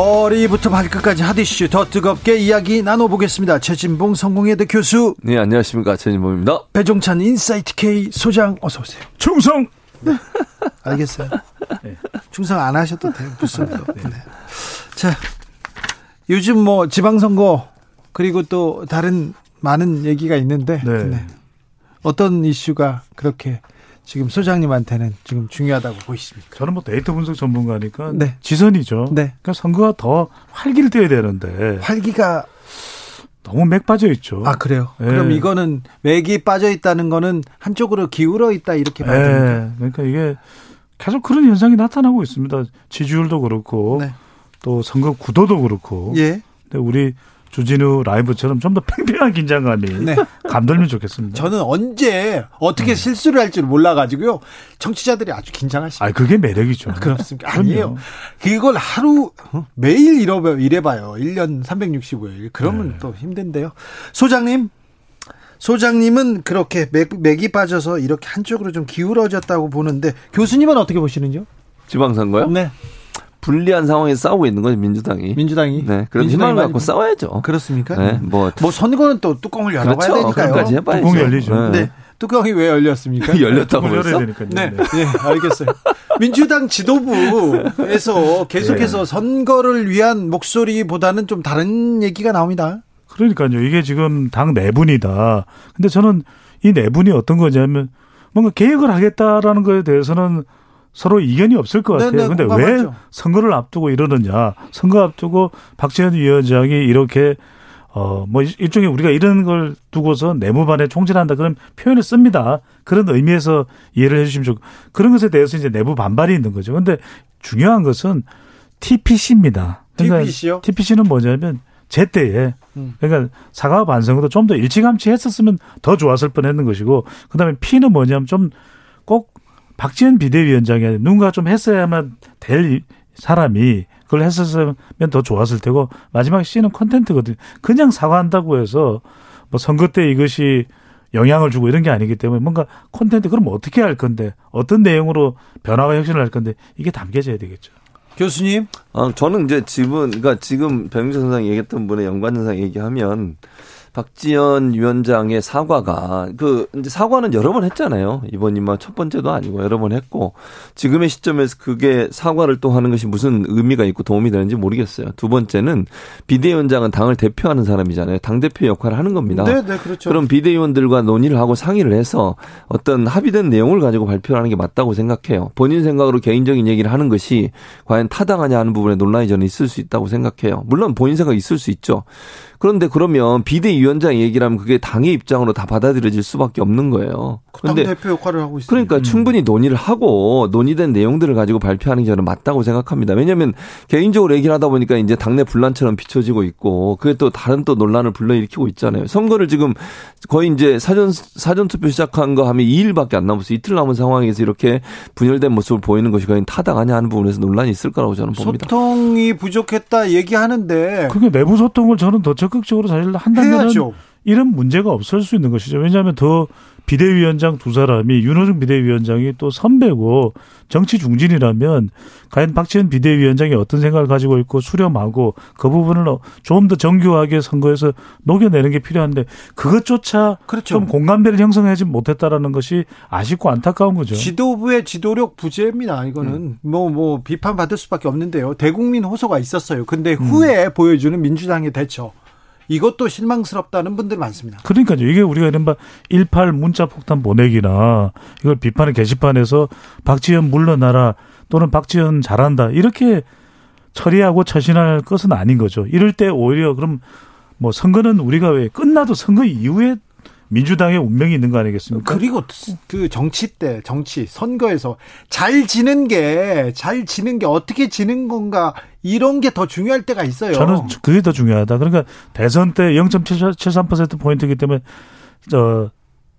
머리부터 발끝까지 핫이슈 더 뜨겁게 이야기 나눠보겠습니다 최진봉 성공회대 교수 네, 안녕하십니까. 최진봉입니다. 배종찬 인사이트 K 소장 어서 오세요 충성! 알겠어요 충성 안 하셔도 돼요 무슨 네. 자 요즘 뭐 지방선거 그리고 또 다른 많은 얘기가 있는데 네. 네. 어떤 이슈가 그렇게 지금 소장님한테는 지금 중요하다고 보이십니까? 저는 뭐 데이터 분석 전문가니까 네. 지선이죠. 네. 그러니까 선거가 더 활기를 띄어야 되는데 활기가 너무 맥 빠져 있죠. 아 그래요? 네. 그럼 이거는 맥이 빠져 있다는 거는 한쪽으로 기울어 있다 이렇게 봐야 됩니까? 예. 그러니까 이게 계속 그런 현상이 나타나고 있습니다. 지지율도 그렇고 네. 또 선거 구도도 그렇고. 예. 근데 우리 주진우 라이브처럼 좀 더 팽팽한 긴장감이 네. 감돌면 좋겠습니다. 저는 언제 어떻게 실수를 할지 몰라가지고요. 청취자들이 아주 긴장하십니다. 아, 그게 매력이죠. 그렇습니까? 그럼요. 아니에요. 그걸 하루 어? 매일 이러봐 이래봐요. 1년 365일. 그러면 네. 또 힘든데요. 소장님. 소장님은 그렇게 맥, 맥이 빠져서 이렇게 한쪽으로 좀 기울어졌다고 보는데 교수님은 어떻게 보시는지요? 지방선거요? 네. 불리한 상황에 싸우고 있는 거죠, 민주당이. 민주당이. 네. 그런 희망을 갖고 보- 싸워야죠. 그렇습니까? 네. 뭐, 뭐 선거는 또 뚜껑을 열어봐야 그렇죠. 되니까요. 뚜껑이 열리죠. 네. 뚜껑이 왜 열렸습니까? 열렸다고 열어야? 되니까요. 네, 네, 알겠어요. 민주당 지도부에서 계속해서 네. 선거를 위한 목소리보다는 좀 다른 얘기가 나옵니다. 그러니까요. 이게 지금 당 내분이다. 근데 저는 이 내분이 어떤 거냐면 뭔가 개혁을 하겠다라는 거에 대해서는 서로 이견이 없을 것 같아요. 네, 네, 근데 왜. 선거를 앞두고 이러느냐. 선거 앞두고 박지원 위원장이 이렇게 어, 뭐, 일종의 우리가 이런 걸 두고서 내무반에 총질한다 그런 표현을 씁니다. 그런 의미에서 이해를 해 주시면 좋고. 그런 것에 대해서 이제 내부 반발이 있는 거죠. 근데 중요한 것은 TPC입니다. TPC 요? TPC는 뭐냐면 제때에 음. 그러니까 사과 반성도 좀 더 일찌감치 했었으면 더 좋았을 뻔 했는 것이고 그다음에 P는 뭐냐면 좀 꼭 박지원 비대위원장이 아니라 누군가 좀 했어야만 될 이- 사람이 그걸 했었으면 더 좋았을 테고 마지막 C는 콘텐츠거든요. 그냥 사과한다고 해서 뭐 선거 때 이것이 영향을 주고 이런 게 아니기 때문에 뭔가 콘텐츠 그럼 어떻게 할 건데 어떤 내용으로 변화와 혁신을 할 건데 이게 담겨져야 되겠죠. 교수님? 아, 저는 이제 지금, 그러니까 지금 선생 얘기했던 분의 연관 현상 얘기하면 박지원 위원장의 사과가 그 이제 사과는 여러 번 했잖아요. 이번이만 첫 번째도 아니고 여러 번 했고 지금의 시점에서 그게 사과를 또 하는 것이 무슨 의미가 있고 도움이 되는지 모르겠어요. 두 번째는 비대위원장은 당을 대표하는 사람이잖아요. 당 대표 역할을 하는 겁니다. 네, 네, 그렇죠. 그럼 비대위원들과 논의를 하고 상의를 해서 어떤 합의된 내용을 가지고 발표하는 게 맞다고 생각해요. 본인 생각으로 개인적인 얘기를 하는 것이 과연 타당하냐 하는 부분에 논란이 저는 있을 수 있다고 생각해요. 물론 본인 생각 있을 수 있죠. 그런데 그러면 비대위 원장 얘기라면 그게 당의 입장으로 다 받아들여질 수밖에 없는 거예요. 당 그런데 대표 역할을 하고 있어요. 그러니까 충분히 논의를 하고 논의된 내용들을 가지고 발표하는 게 저는 맞다고 생각합니다. 왜냐하면 개인적으로 얘기를 하다 보니까 이제 당내 분란처럼 비춰지고 있고 그게 또 다른 또 논란을 불러일으키고 있잖아요. 선거를 지금 거의 이제 사전 사전 투표 시작한 거 하면 2일밖에 안 남았어요. 이틀 남은 상황에서 이렇게 분열된 모습을 보이는 것이 과연 타당하냐 하는 부분에서 논란이 있을 거라고 저는 봅니다. 소통이 부족했다 얘기하는데 그게 내부 소통을 저는 더 적극적으로 사실 한다면 해야죠. 이런 문제가 없을 수 있는 것이죠. 왜냐하면 더 비대위원장 두 사람이 윤호중 비대위원장이 또 선배고 정치 중진이라면 과연 박지원 비대위원장이 어떤 생각을 가지고 있고 수렴하고 그 부분을 좀 더 정교하게 선거에서 녹여내는 게 필요한데 그것조차 그렇죠. 좀 공감대를 형성하지 못했다라는 것이 아쉽고 안타까운 거죠. 지도부의 지도력 부재입니다. 이거는 뭐뭐 비판 받을 수밖에 없는데요. 대국민 호소가 있었어요. 근데 후에 보여주는 민주당의 대처 이것도 실망스럽다는 분들 많습니다. 그러니까요. 이게 우리가 이른바 18 문자 폭탄 보내기나 이걸 비판의 게시판에서 박지원 물러나라 또는 박지원 잘한다 이렇게 처리하고 처신할 것은 아닌 거죠. 이럴 때 오히려 그럼 뭐 선거는 우리가 왜 끝나도 선거 이후에 민주당의 운명이 있는 거 아니겠습니까? 그리고 그 정치 때 정치 선거에서 잘 지는 게 잘 지는 게 어떻게 지는 건가 이런 게 더 중요할 때가 있어요. 저는 그게 더 중요하다. 그러니까 대선 때 0.73% 포인트이기 때문에 저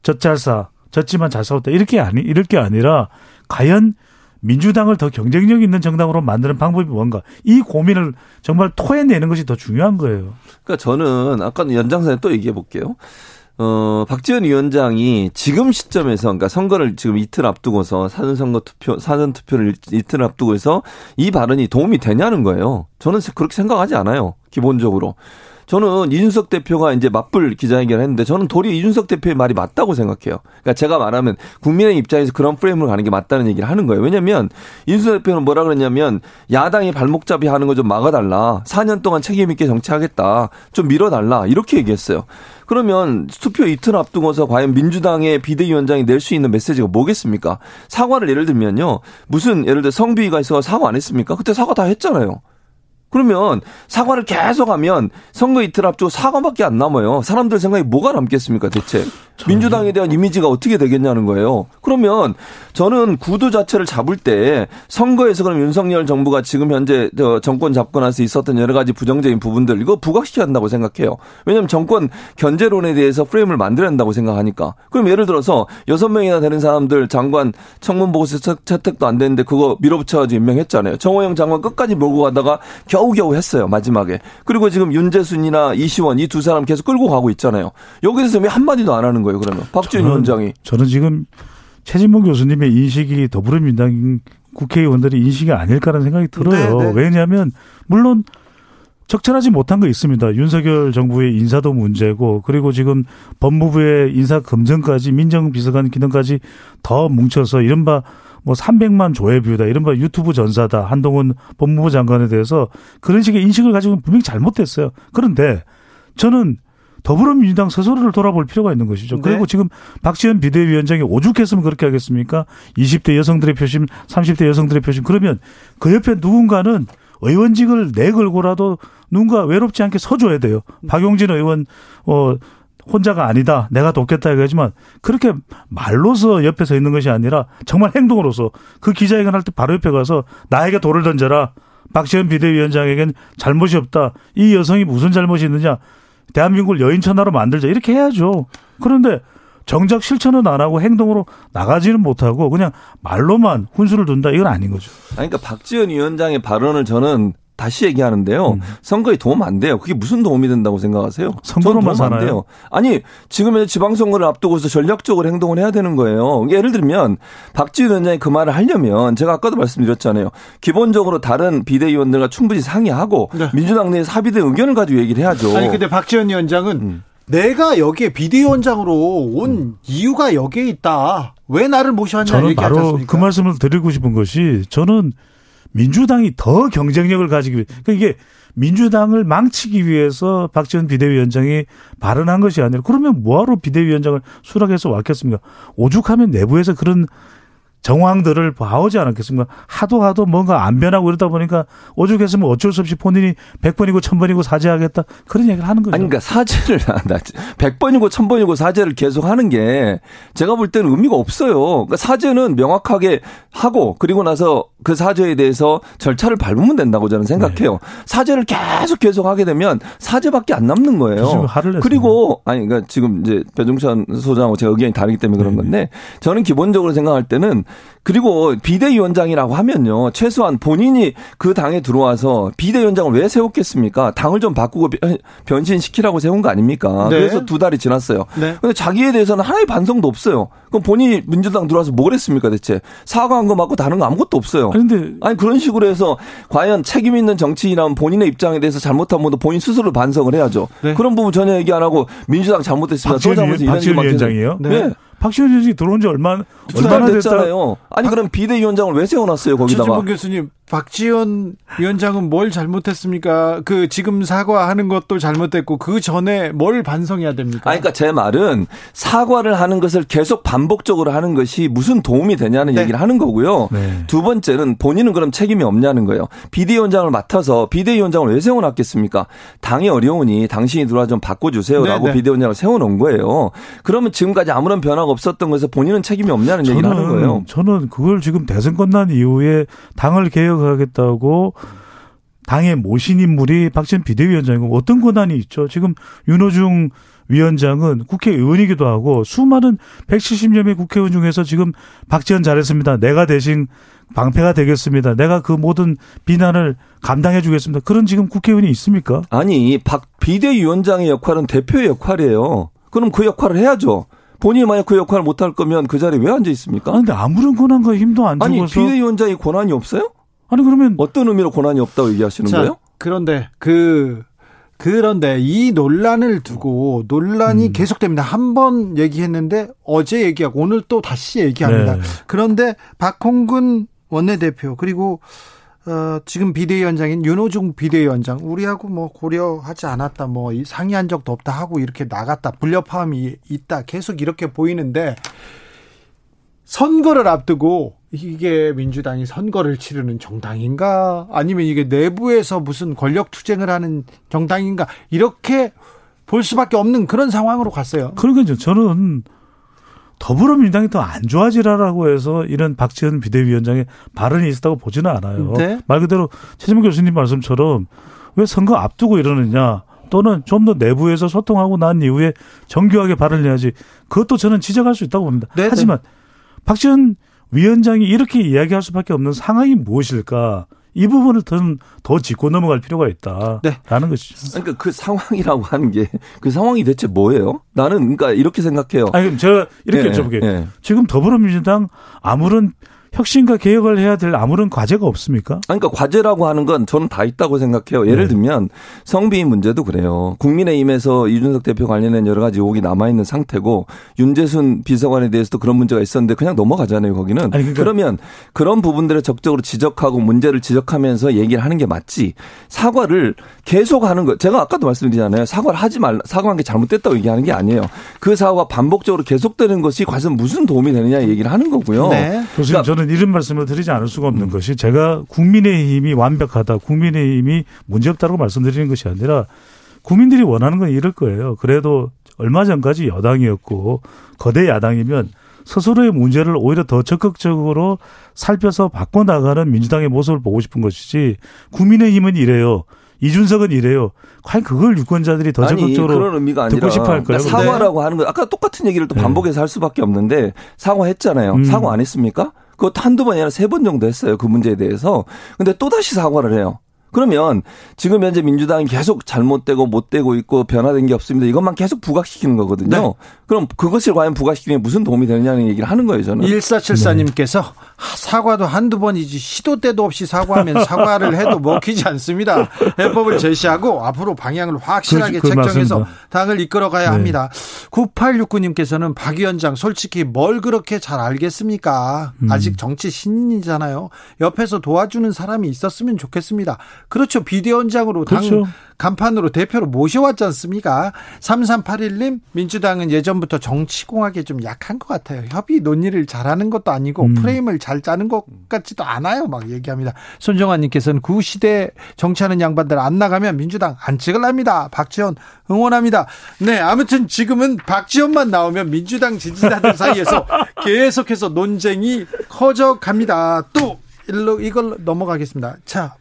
젖잘싸 졌지만 잘 싸웠다 이렇게 아니 이럴 게 아니라 과연 민주당을 더 경쟁력 있는 정당으로 만드는 방법이 뭔가 이 고민을 정말 토해내는 것이 더 중요한 거예요. 그러니까 저는 아까 연장선에 또 얘기해 볼게요. 어, 박지원 위원장이 지금 시점에서, 그러니까 선거를 지금 이틀 앞두고서 사전선거 투표, 사전투표를 이틀 앞두고서 이 발언이 도움이 되냐는 거예요. 저는 그렇게 생각하지 않아요. 기본적으로. 저는 이준석 대표가 이제 맞불 기자회견을 했는데 저는 도리어 이준석 대표의 말이 맞다고 생각해요. 그러니까 제가 말하면 국민의 입장에서 그런 프레임으로 가는 게 맞다는 얘기를 하는 거예요. 왜냐면 이준석 대표는 뭐라 그랬냐면 야당이 발목잡이 하는 거 좀 막아달라. 4년 동안 책임있게 정치하겠다. 좀 밀어달라. 이렇게 얘기했어요. 그러면 투표 이틀 앞두고서 과연 민주당의 비대위원장이 낼 수 있는 메시지가 뭐겠습니까? 사과를 예를 들면요. 무슨 예를 들어 성비위가 있어 사과 안 했습니까? 그때 사과 다 했잖아요. 그러면 사과를 계속 하면 선거 이틀 앞두고 사과밖에 안 남아요. 사람들 생각에 뭐가 남겠습니까, 대체? 민주당에 대한 이미지가 어떻게 되겠냐는 거예요. 그러면 저는 구도 자체를 잡을 때 선거에서 그럼 윤석열 정부가 지금 현재 정권 잡고 나서 있었던 여러 가지 부정적인 부분들 이거 부각시켜야 한다고 생각해요. 왜냐하면 정권 견제론에 대해서 프레임을 만들어야 한다고 생각하니까. 그럼 예를 들어서 여섯 명이나 되는 사람들 장관 청문 보고서 채택도 안 됐는데 그거 밀어붙여가지고 임명했잖아요. 정호영 장관 끝까지 몰고 가다가 겨우겨우 했어요. 마지막에. 그리고 지금 윤재순이나 이시원 이 두 사람 계속 끌고 가고 있잖아요. 여기서 왜 한마디도 안 하는 거예요, 그러면. 박지원 위원장이. 저는 지금 최진봉 교수님의 인식이 더불어민주당 국회의원들의 인식이 아닐까라는 생각이 들어요. 네, 네. 왜냐하면 물론 적절하지 못한 거 있습니다. 윤석열 정부의 인사도 문제고 그리고 지금 법무부의 인사 검증까지 민정비서관 기능까지 더 뭉쳐서 이른바 뭐 300만 조회 뷰다 이른바 유튜브 전사다 한동훈 법무부 장관에 대해서 그런 식의 인식을 가지고 분명히 잘못됐어요. 그런데 저는 더불어민주당 스스로를 돌아볼 필요가 있는 것이죠. 네. 그리고 지금 박지원 비대위원장이 오죽했으면 그렇게 하겠습니까? 20대 여성들의 표심, 30대 여성들의 표심. 그러면 그 옆에 누군가는 의원직을 내걸고라도 누군가 외롭지 않게 서줘야 돼요. 박용진 의원, 어, 혼자가 아니다. 내가 돕겠다 이거지만 그렇게 말로서 옆에 서 있는 것이 아니라 정말 행동으로서 그 기자회견 할 때 바로 옆에 가서 나에게 돌을 던져라. 박지원 비대위원장에겐 잘못이 없다. 이 여성이 무슨 잘못이 있느냐. 대한민국을 여인 천하로 만들자. 이렇게 해야죠. 그런데 정작 실천은 안 하고 행동으로 나가지는 못하고 그냥 말로만 훈수를 둔다. 이건 아닌 거죠. 아니, 그러니까 박지원 위원장의 발언을 저는 다시 얘기하는데요. 선거에 도움 안 돼요. 그게 무슨 도움이 된다고 생각하세요? 선거로만 저는 도움 안? 돼요. 아니 지금 이제 지방선거를 앞두고서 전략적으로 행동을 해야 되는 거예요. 예를 들면 박지원 위원장이 그 말을 하려면 제가 아까도 말씀드렸잖아요. 기본적으로 다른 비대위원들과 충분히 상의하고 민주당 내에서 합의된 의견을 가지고 얘기를 해야죠. 네. 아니 근데 박지원 위원장은 음. 내가 여기에 비대위원장으로 온 이유가 여기에 있다. 왜 나를 모셔왔냐 저는 얘기하지 바로 않습니까? 그 말씀을 드리고 싶은 것이 저는 민주당이 더 경쟁력을 가지기 위해 그러니까 이게 민주당을 망치기 위해서 박지원 비대위원장이 발언한 것이 아니라 그러면 뭐하러 비대위원장을 수락해서 왔겠습니까? 오죽하면 내부에서 그런 정황들을 봐오지 않았겠습니까? 하도 하도 뭔가 안 변하고 이러다 보니까 오죽했으면 어쩔 수 없이 본인이 100번이고 1000번이고 사죄하겠다. 그런 얘기를 하는 거죠. 아니, 그러니까 사죄를, 나 100번이고 1000번이고 사죄를 계속 하는 게 제가 볼 때는 의미가 없어요. 그러니까 사죄는 명확하게 하고 그리고 나서 그 사죄에 대해서 절차를 밟으면 된다고 저는 생각해요. 사죄를 계속 계속 하게 되면 사죄밖에 안 남는 거예요. 그리고 아니 그러니까 지금 이제 배종찬 소장하고 제가 의견이 다르기 때문에 그런 건데 저는 기본적으로 생각할 때는 그리고 비대위원장이라고 하면요 최소한 본인이 그 당에 들어와서 비대위원장을 왜 세웠겠습니까? 당을 좀 바꾸고 변- 변신시키라고 세운 거 아닙니까? 네. 그래서 두 달이 지났어요. 네. 근데 자기에 대해서는 하나의 반성도 없어요. 그럼 본인이 민주당 들어와서 뭘 했습니까 대체? 사과한 거 맞고 다른 거 아무것도 없어요. 근데 아니 그런 식으로 해서 과연 책임 있는 정치인이라면 본인의 입장에 대해서 잘못한 분도 본인 스스로 반성을 해야죠. 네. 그런 부분 전혀 얘기 안 하고 민주당 잘못했습니다. 또 박지원, 위원장이에요? 네. 박지원 위원장이 들어온 지 얼마, 얼마나. 됐잖아요. 아니 그럼 비대위원장을 왜 세워놨어요 거기다가? 최진봉 교수님, 박지원 위원장은 뭘 잘못했습니까? 그 지금 사과하는 것도 잘못됐고 그 전에 뭘 반성해야 됩니까? 아니, 그러니까 제 말은 사과를 하는 것을 계속 반복적으로 하는 것이 무슨 도움이 되냐는 네. 얘기를 하는 거고요. 네. 두 번째는 본인은 그럼 책임이 없냐는 거예요. 비대위원장을 맡아서 비대위원장을 왜 세워놨겠습니까? 당이 어려우니 당신이 들어와 좀 바꿔주세요라고 네, 네. 비대위원장을 세워놓은 거예요. 그러면 지금까지 아무런 변화가 없었던 것에서 본인은 책임이 없냐는 얘기를 하는 거예요. 저는 그걸 지금 대선 끝난 이후에 당을 개혁하겠다고 당의 모신 인물이 박지원 비대위원장이고 어떤 권한이 있죠. 지금 윤호중 위원장은 국회의원이기도 하고 수많은 170여 명 국회의원 중에서 지금 박지원 잘했습니다. 내가 대신 방패가 되겠습니다. 내가 그 모든 비난을 감당해 주겠습니다. 그런 지금 국회의원이 있습니까? 아니, 박 비대위원장의 역할은 대표의 역할이에요. 그럼 그 역할을 해야죠. 본인이 만약 그 역할을 못할 거면 그 자리에 왜 앉아 있습니까? 그런데 아무런 권한과 힘도 안 아니 주고서 비대위원장이 권한이 없어요? 아니 그러면 어떤 의미로 권한이 없다고 얘기하시는 자, 거예요? 그런데 그 그런데 이 논란을 두고 논란이 음. 계속됩니다. 한 번 얘기했는데 어제 얘기하고 오늘 또 다시 얘기합니다. 네. 그런데 박홍근 원내대표 그리고 어, 지금 비대위원장인 윤호중 비대위원장 우리하고 뭐 고려하지 않았다 뭐이 상의한 적도 없다 하고 이렇게 나갔다 불협화음이 있다 계속 이렇게 보이는데 선거를 앞두고 이게 민주당이 선거를 치르는 정당인가? 아니면 이게 내부에서 무슨 권력 투쟁을 하는 정당인가? 이렇게 볼 수밖에 없는 그런 상황으로 갔어요. 그러니까 저는 더불어민주당이 더 안 좋아지라라고 해서 이런 박지원 비대위원장의 발언이 있었다고 보지는 않아요. 네. 말 그대로 최재명 교수님 말씀처럼 왜 선거 앞두고 이러느냐 또는 좀 더 내부에서 소통하고 난 이후에 정교하게 발언을 해야지 그것도 저는 지적할 수 있다고 봅니다. 네, 하지만 박지원 위원장이 이렇게 이야기할 수밖에 없는 상황이 무엇일까? 이 부분을 더, 더 짚고 넘어갈 필요가 있다라는 것이죠. 그러니까 그 상황이라고 하는 게 그 상황이 대체 뭐예요? 나는 그러니까 이렇게 생각해요. 아니 그럼 제가 이렇게 예, 여쭤볼게요. 예. 지금 더불어민주당 아무런 혁신과 개혁을 해야 될 아무런 과제가 없습니까? 그러니까 과제라고 하는 건 저는 다 있다고 생각해요. 예를 네. 들면 성비인 문제도 그래요. 국민의힘에서 이준석 대표 관련된 여러 가지 의혹이 남아 있는 상태고 윤재순 비서관에 대해서도 그런 문제가 있었는데 그냥 넘어가잖아요. 거기는. 아니, 그러니까- 그러면 그런 부분들을 적극적으로 지적하고 문제를 지적하면서 얘기를 하는 게 맞지. 사과를 계속 하는 거. 제가 아까도 말씀드리잖아요. 사과를 하지 말라. 사과한 게 잘못됐다고 얘기하는 게 아니에요. 그 사과가 반복적으로 계속되는 것이 과연 무슨 도움이 되느냐 얘기를 하는 거고요. 네. 교수님 그러니까- 저는 이런 말씀을 드리지 않을 수가 없는 음. 것이 제가 국민의힘이 완벽하다, 국민의힘이 문제없다고 말씀드리는 것이 아니라 국민들이 원하는 건 이럴 거예요. 그래도 얼마 전까지 여당이었고 거대 야당이면 스스로의 문제를 오히려 더 적극적으로 살펴서 바꿔나가는 민주당의 모습을 보고 싶은 것이지 국민의힘은 이래요. 이준석은 이래요. 과연 그걸 유권자들이 더 아니 적극적으로 아니라 듣고 싶어 할 거예요. 그러니까 사과라고 하는 거 아까 똑같은 얘기를 또 네. 반복해서 할 수밖에 없는데 사과했잖아요. 음. 사과 안 했습니까? 그것도 한두 번이 아니라 세 번 정도 했어요. 그 문제에 대해서. 근데 또 다시 사과를 해요. 그러면 지금 현재 민주당이 계속 잘못되고 못되고 있고 변화된 게 없습니다. 이것만 계속 부각시키는 거거든요. 네. 그럼 그것을 과연 부각시키는 게 무슨 도움이 되느냐는 얘기를 하는 거예요, 저는. 1474님께서 사과도 한두 번이지 시도 때도 없이 사과하면 사과를 해도 먹히지 않습니다. 해법을 제시하고 앞으로 방향을 확실하게 그렇지, 그건 책정해서 맞습니다. 당을 이끌어가야 네. 합니다. 9869님께서는 박 위원장 솔직히 뭘 그렇게 잘 알겠습니까? 음. 아직 정치 신인이잖아요. 옆에서 도와주는 사람이 있었으면 좋겠습니다. 그렇죠. 비대위원장으로 당 그렇죠. 간판으로 대표로 모셔왔지 않습니까? 3381님, 민주당은 예전부터 정치공학에 좀 약한 것 같아요. 협의 논의를 잘하는 것도 아니고 음. 프레임을 잘 짜는 것 같지도 않아요. 막 얘기합니다. 손정환님께서는 구시대 정치하는 양반들 안 나가면 민주당 안 찍을랍니다. 박지원 응원합니다. 네, 아무튼 지금은 박지원만 나오면 민주당 지지자들 사이에서 계속해서 논쟁이 커져갑니다. 또 일로 이걸 넘어가겠습니다. 자,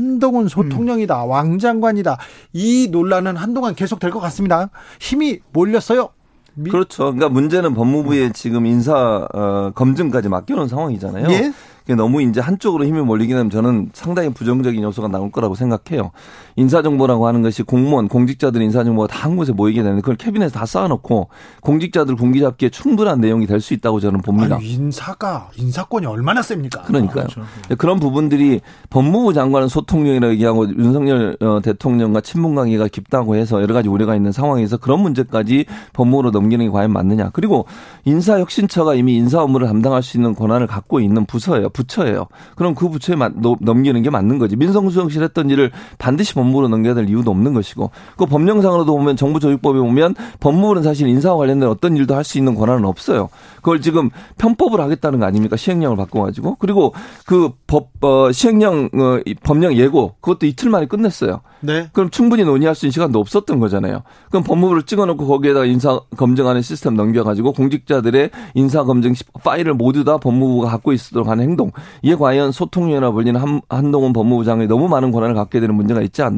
한동훈 소통령이다. 왕장관이다. 이 논란은 한동안 계속 될 것 같습니다. 힘이 몰렸어요. 미- 그렇죠. 그러니까 문제는 법무부에 지금 인사 어, 검증까지 맡겨놓은 상황이잖아요. 예? 너무 이제 한쪽으로 힘이 몰리게 되면 저는 상당히 부정적인 요소가 나올 거라고 생각해요. 인사정보라고 하는 것이 공무원, 공직자들 인사정보가 다 한 곳에 모이게 되는 그걸 캐비넷에 다 쌓아놓고 공직자들 공기 잡기에 충분한 내용이 될 수 있다고 저는 봅니다. 아니, 인사가 인사권이 얼마나 셉니까? 그러니까요. 그렇죠. 그런 부분들이 법무부 장관은 소통령이라고 얘기하고 윤석열 어, 대통령과 친분 관계가 깊다고 해서 여러 가지 우려가 있는 상황에서 그런 문제까지 법무부로 넘기는 게 과연 맞느냐. 그리고 인사혁신처가 이미 인사 업무를 담당할 수 있는 권한을 갖고 있는 부서예요. 부처예요. 그럼 그 부처에 넘기는 게 맞는 거지. 민정수석실 했던 일을 반드시 법 무부로 넘겨야 될 이유도 없는 것이고. 그 법령상으로도 보면 정부 조직법에 보면 법무부는 사실 인사와 관련된 어떤 일도 할 수 있는 권한은 없어요. 그걸 지금 편법을 하겠다는 거 아닙니까? 시행령을 바꿔가지고. 그리고 그 법, 어, 시행령, 어, 이 법령 예고 그것도 이틀 만에 끝냈어요. 네. 그럼 충분히 논의할 수 있는 시간도 없었던 거잖아요. 그럼 법무부를 찍어놓고 거기에다가 인사 검증하는 시스템 넘겨가지고 공직자들의 인사 검증 시- 파일을 모두 다 법무부가 갖고 있도록 하는 행동. 이게 과연 소통위원회 불리는 한, 한동훈 법무부장이 너무 많은 권한을 갖게 되는 문제가 있지 않나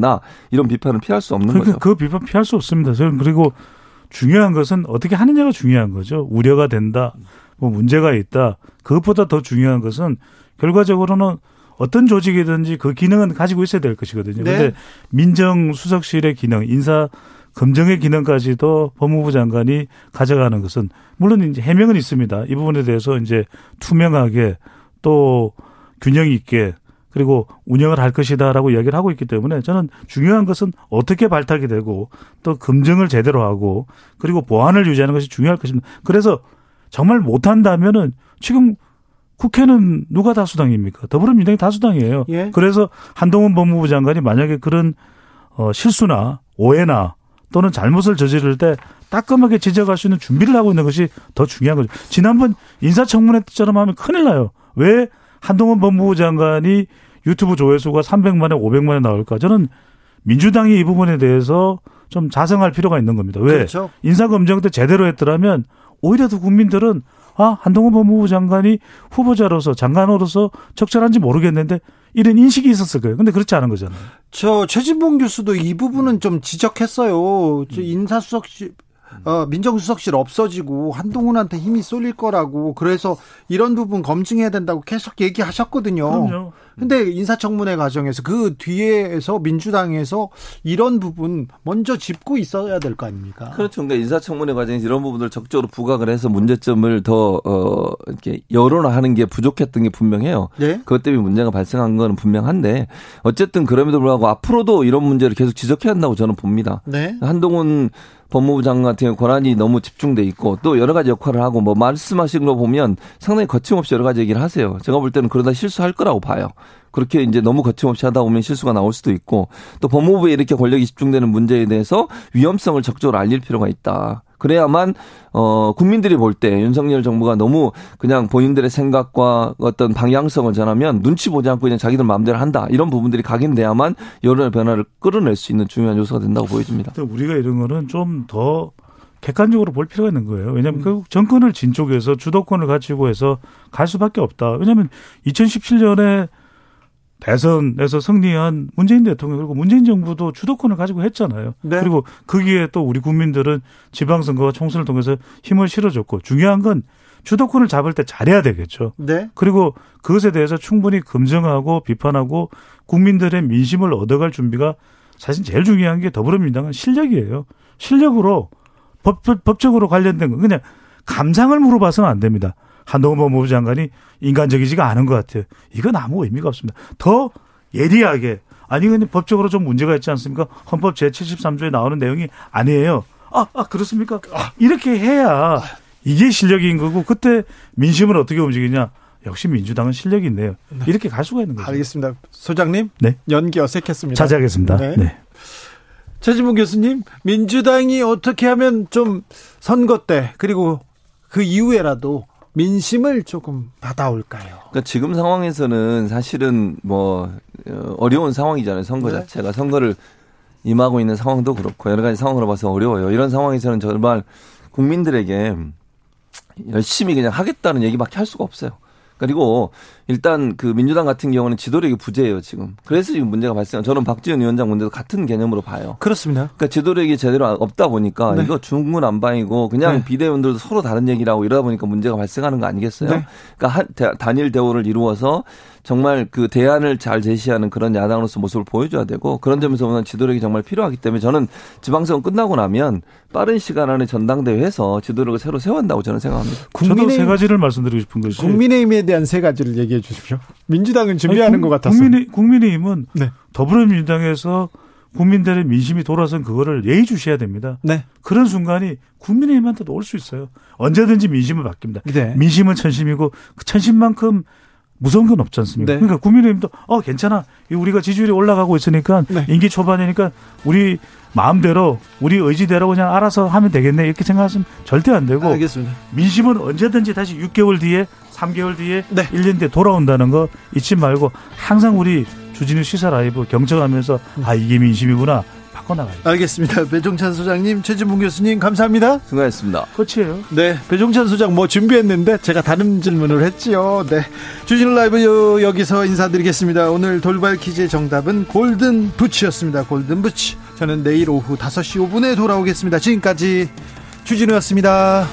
이런 비판을 피할 수 없는 그러니까 거죠. 그 비판 피할 수 없습니다. 저는 그리고 중요한 것은 어떻게 하느냐가 중요한 거죠. 우려가 된다, 뭐 문제가 있다. 그것보다 더 중요한 것은 결과적으로는 어떤 조직이든지 그 기능은 가지고 있어야 될 것이거든요. 네. 그런데 민정수석실의 기능, 인사 검증의 기능까지도 법무부 장관이 가져가는 것은 물론 이제 해명은 있습니다. 이 부분에 대해서 이제 투명하게 또 균형 있게 그리고 운영을 할 것이다라고 이야기를 하고 있기 때문에 저는 중요한 것은 어떻게 발탁이 되고 또 검증을 제대로 하고 그리고 보안을 유지하는 것이 중요할 것입니다. 그래서 정말 못한다면은 지금 국회는 누가 다수당입니까? 더불어민주당이 다수당이에요. 예. 그래서 한동훈 법무부 장관이 만약에 그런 어, 실수나 오해나 또는 잘못을 저지를 때 따끔하게 지적할 수 있는 준비를 하고 있는 것이 더 중요한 거죠. 지난번 인사청문회 때처럼 하면 큰일 나요. 왜 한동훈 법무부 장관이 유튜브 조회수가 300만에 500만에 나올까? 저는 민주당이 이 부분에 대해서 좀 자성할 필요가 있는 겁니다. 왜? 그렇죠. 인사 검증 때 제대로 했더라면 오히려 더 국민들은 아, 한동훈 법무부 장관이 후보자로서 장관으로서 적절한지 모르겠는데 이런 인식이 있었을 거예요. 근데 그렇지 않은 거잖아요. 저 최진봉 교수도 이 부분은 좀 지적했어요. 저 인사수석실 어, 민정수석실 없어지고 한동훈한테 힘이 쏠릴 거라고 그래서 이런 부분 검증해야 된다고 계속 얘기하셨거든요. 그럼요. 근데 인사청문회 과정에서 그 뒤에서 민주당에서 이런 부분 먼저 짚고 있어야 될 거 아닙니까? 그렇죠. 그러니까 인사청문회 과정에서 이런 부분들 적극적으로 부각을 해서 문제점을 더, 어, 이렇게 여론화하는 게 부족했던 게 분명해요. 네. 그것 때문에 문제가 발생한 거는 분명한데 어쨌든 그럼에도 불구하고 앞으로도 이런 문제를 계속 지적해야 한다고 저는 봅니다. 네. 한동훈 법무부 장관 같은 경우 권한이 너무 집중돼 있고 또 여러 가지 역할을 하고 뭐 말씀하신 거 보면 상당히 거침없이 여러 가지 얘기를 하세요. 제가 볼 때는 그러다 실수할 거라고 봐요. 그렇게 이제 너무 거침없이 하다 보면 실수가 나올 수도 있고 또 법무부에 이렇게 권력이 집중되는 문제에 대해서 위험성을 적극적으로 알릴 필요가 있다. 그래야만 어 국민들이 볼 때 윤석열 정부가 너무 그냥 본인들의 생각과 어떤 방향성을 전하면 눈치 보지 않고 그냥 자기들 마음대로 한다 이런 부분들이 각인돼야만 여론의 변화를 끌어낼 수 있는 중요한 요소가 된다고 보여집니다. 근데 우리가 이런 거는 좀 더 객관적으로 볼 필요가 있는 거예요. 왜냐하면 그 정권을 진 쪽에서 주도권을 가지고 해서 갈 수밖에 없다. 왜냐하면 2017년에 대선에서 승리한 문재인 대통령 그리고 문재인 정부도 주도권을 가지고 했잖아요. 네. 그리고 거기에 또 우리 국민들은 지방선거와 총선을 통해서 힘을 실어줬고 중요한 건 주도권을 잡을 때 잘해야 되겠죠. 네. 그리고 그것에 대해서 충분히 검증하고 비판하고 국민들의 민심을 얻어갈 준비가 사실 제일 중요한 게 더불어민주당은 실력이에요. 실력으로 법, 법적으로 관련된 건 그냥 감상을 물어봐서는 안 됩니다. 한동훈 법무부 장관이 인간적이지가 않은 것 같아요. 이건 아무 의미가 없습니다. 더 예리하게 아니 근데 법적으로 좀 문제가 있지 않습니까? 헌법 제73조에 나오는 내용이 아니에요. 아, 아 그렇습니까? 이렇게 해야 이게 실력인 거고 그때 민심을 어떻게 움직이냐? 역시 민주당은 실력이 있네요. 이렇게 갈 수가 있는 거죠. 알겠습니다. 소장님. 네. 연기 어색했습니다. 자제하겠습니다. 네. 네. 최지문 교수님, 민주당이 어떻게 하면 좀 선거 때 그리고 그 이후에라도 민심을 조금 받아올까요? 그러니까 지금 상황에서는 사실은 뭐 어, 어려운 상황이잖아요. 선거 네. 자체가 선거를 임하고 있는 상황도 그렇고 여러 가지 상황으로 봐서 어려워요. 이런 상황에서는 정말 국민들에게 열심히 그냥 하겠다는 얘기밖에 할 수가 없어요. 그리고 일단 그 민주당 같은 경우는 지도력이 부재예요 지금. 그래서 지금 문제가 발생. 저는 박지원 위원장 문제도 같은 개념으로 봐요. 그렇습니다. 그러니까 지도력이 제대로 없다 보니까 네. 이거 중구난방이고 그냥 네. 비대위원들도 서로 다른 얘기라고 이러다 보니까 문제가 발생하는 거 아니겠어요? 네. 그러니까 한, 대- 단일 대우를 이루어서 정말 그 대안을 잘 제시하는 그런 야당으로서 모습을 보여줘야 되고 그런 점에서 보면 지도력이 정말 필요하기 때문에 저는 지방선거 끝나고 나면 빠른 시간 안에 전당대회 해서 지도력을 새로 세워야 한다고 저는 생각합니다. 저도 세 가지를 말씀드리고 싶은 것이 국민의힘에 대한 세 가지를 얘기해 주십시오. 민주당은 준비하는 아니, 것 국- 같아서. 국민의, 국민의힘은 네. 더불어민주당에서 국민들의 민심이 돌아선 그거를 예의 주셔야 됩니다. 네. 그런 순간이 국민의힘한테도 올 수 있어요. 언제든지 민심은 바뀝니다. 네. 민심은 천심이고 그 천심만큼 무서운 건 없지 않습니까? 네. 그러니까 국민의힘도 어 괜찮아. 이 우리가 지지율이 올라가고 있으니까 네. 임기 초반이니까 우리 마음대로 우리 의지대로 그냥 알아서 하면 되겠네 이렇게 생각하시면 절대 안 되고 알겠습니다. 민심은 언제든지 다시 6개월 뒤에 3개월 뒤에 네. 1년 뒤에 돌아온다는 거 잊지 말고 항상 우리 주진우 시사 라이브 경청하면서 아 이게 민심이구나 바꿔나가요. 알겠습니다. 배종찬 소장님, 최진문 교수님 감사합니다. 수고하셨습니다. 끝이에요. 네, 배종찬 소장 뭐 준비했는데 제가 다른 질문을 했지요. 네, 주진우 라이브 여- 여기서 인사드리겠습니다. 오늘 돌발 퀴즈의 정답은 골든 부츠였습니다. 골든 부츠. 저는 내일 오후 5시 5분에 돌아오겠습니다. 지금까지 주진우였습니다.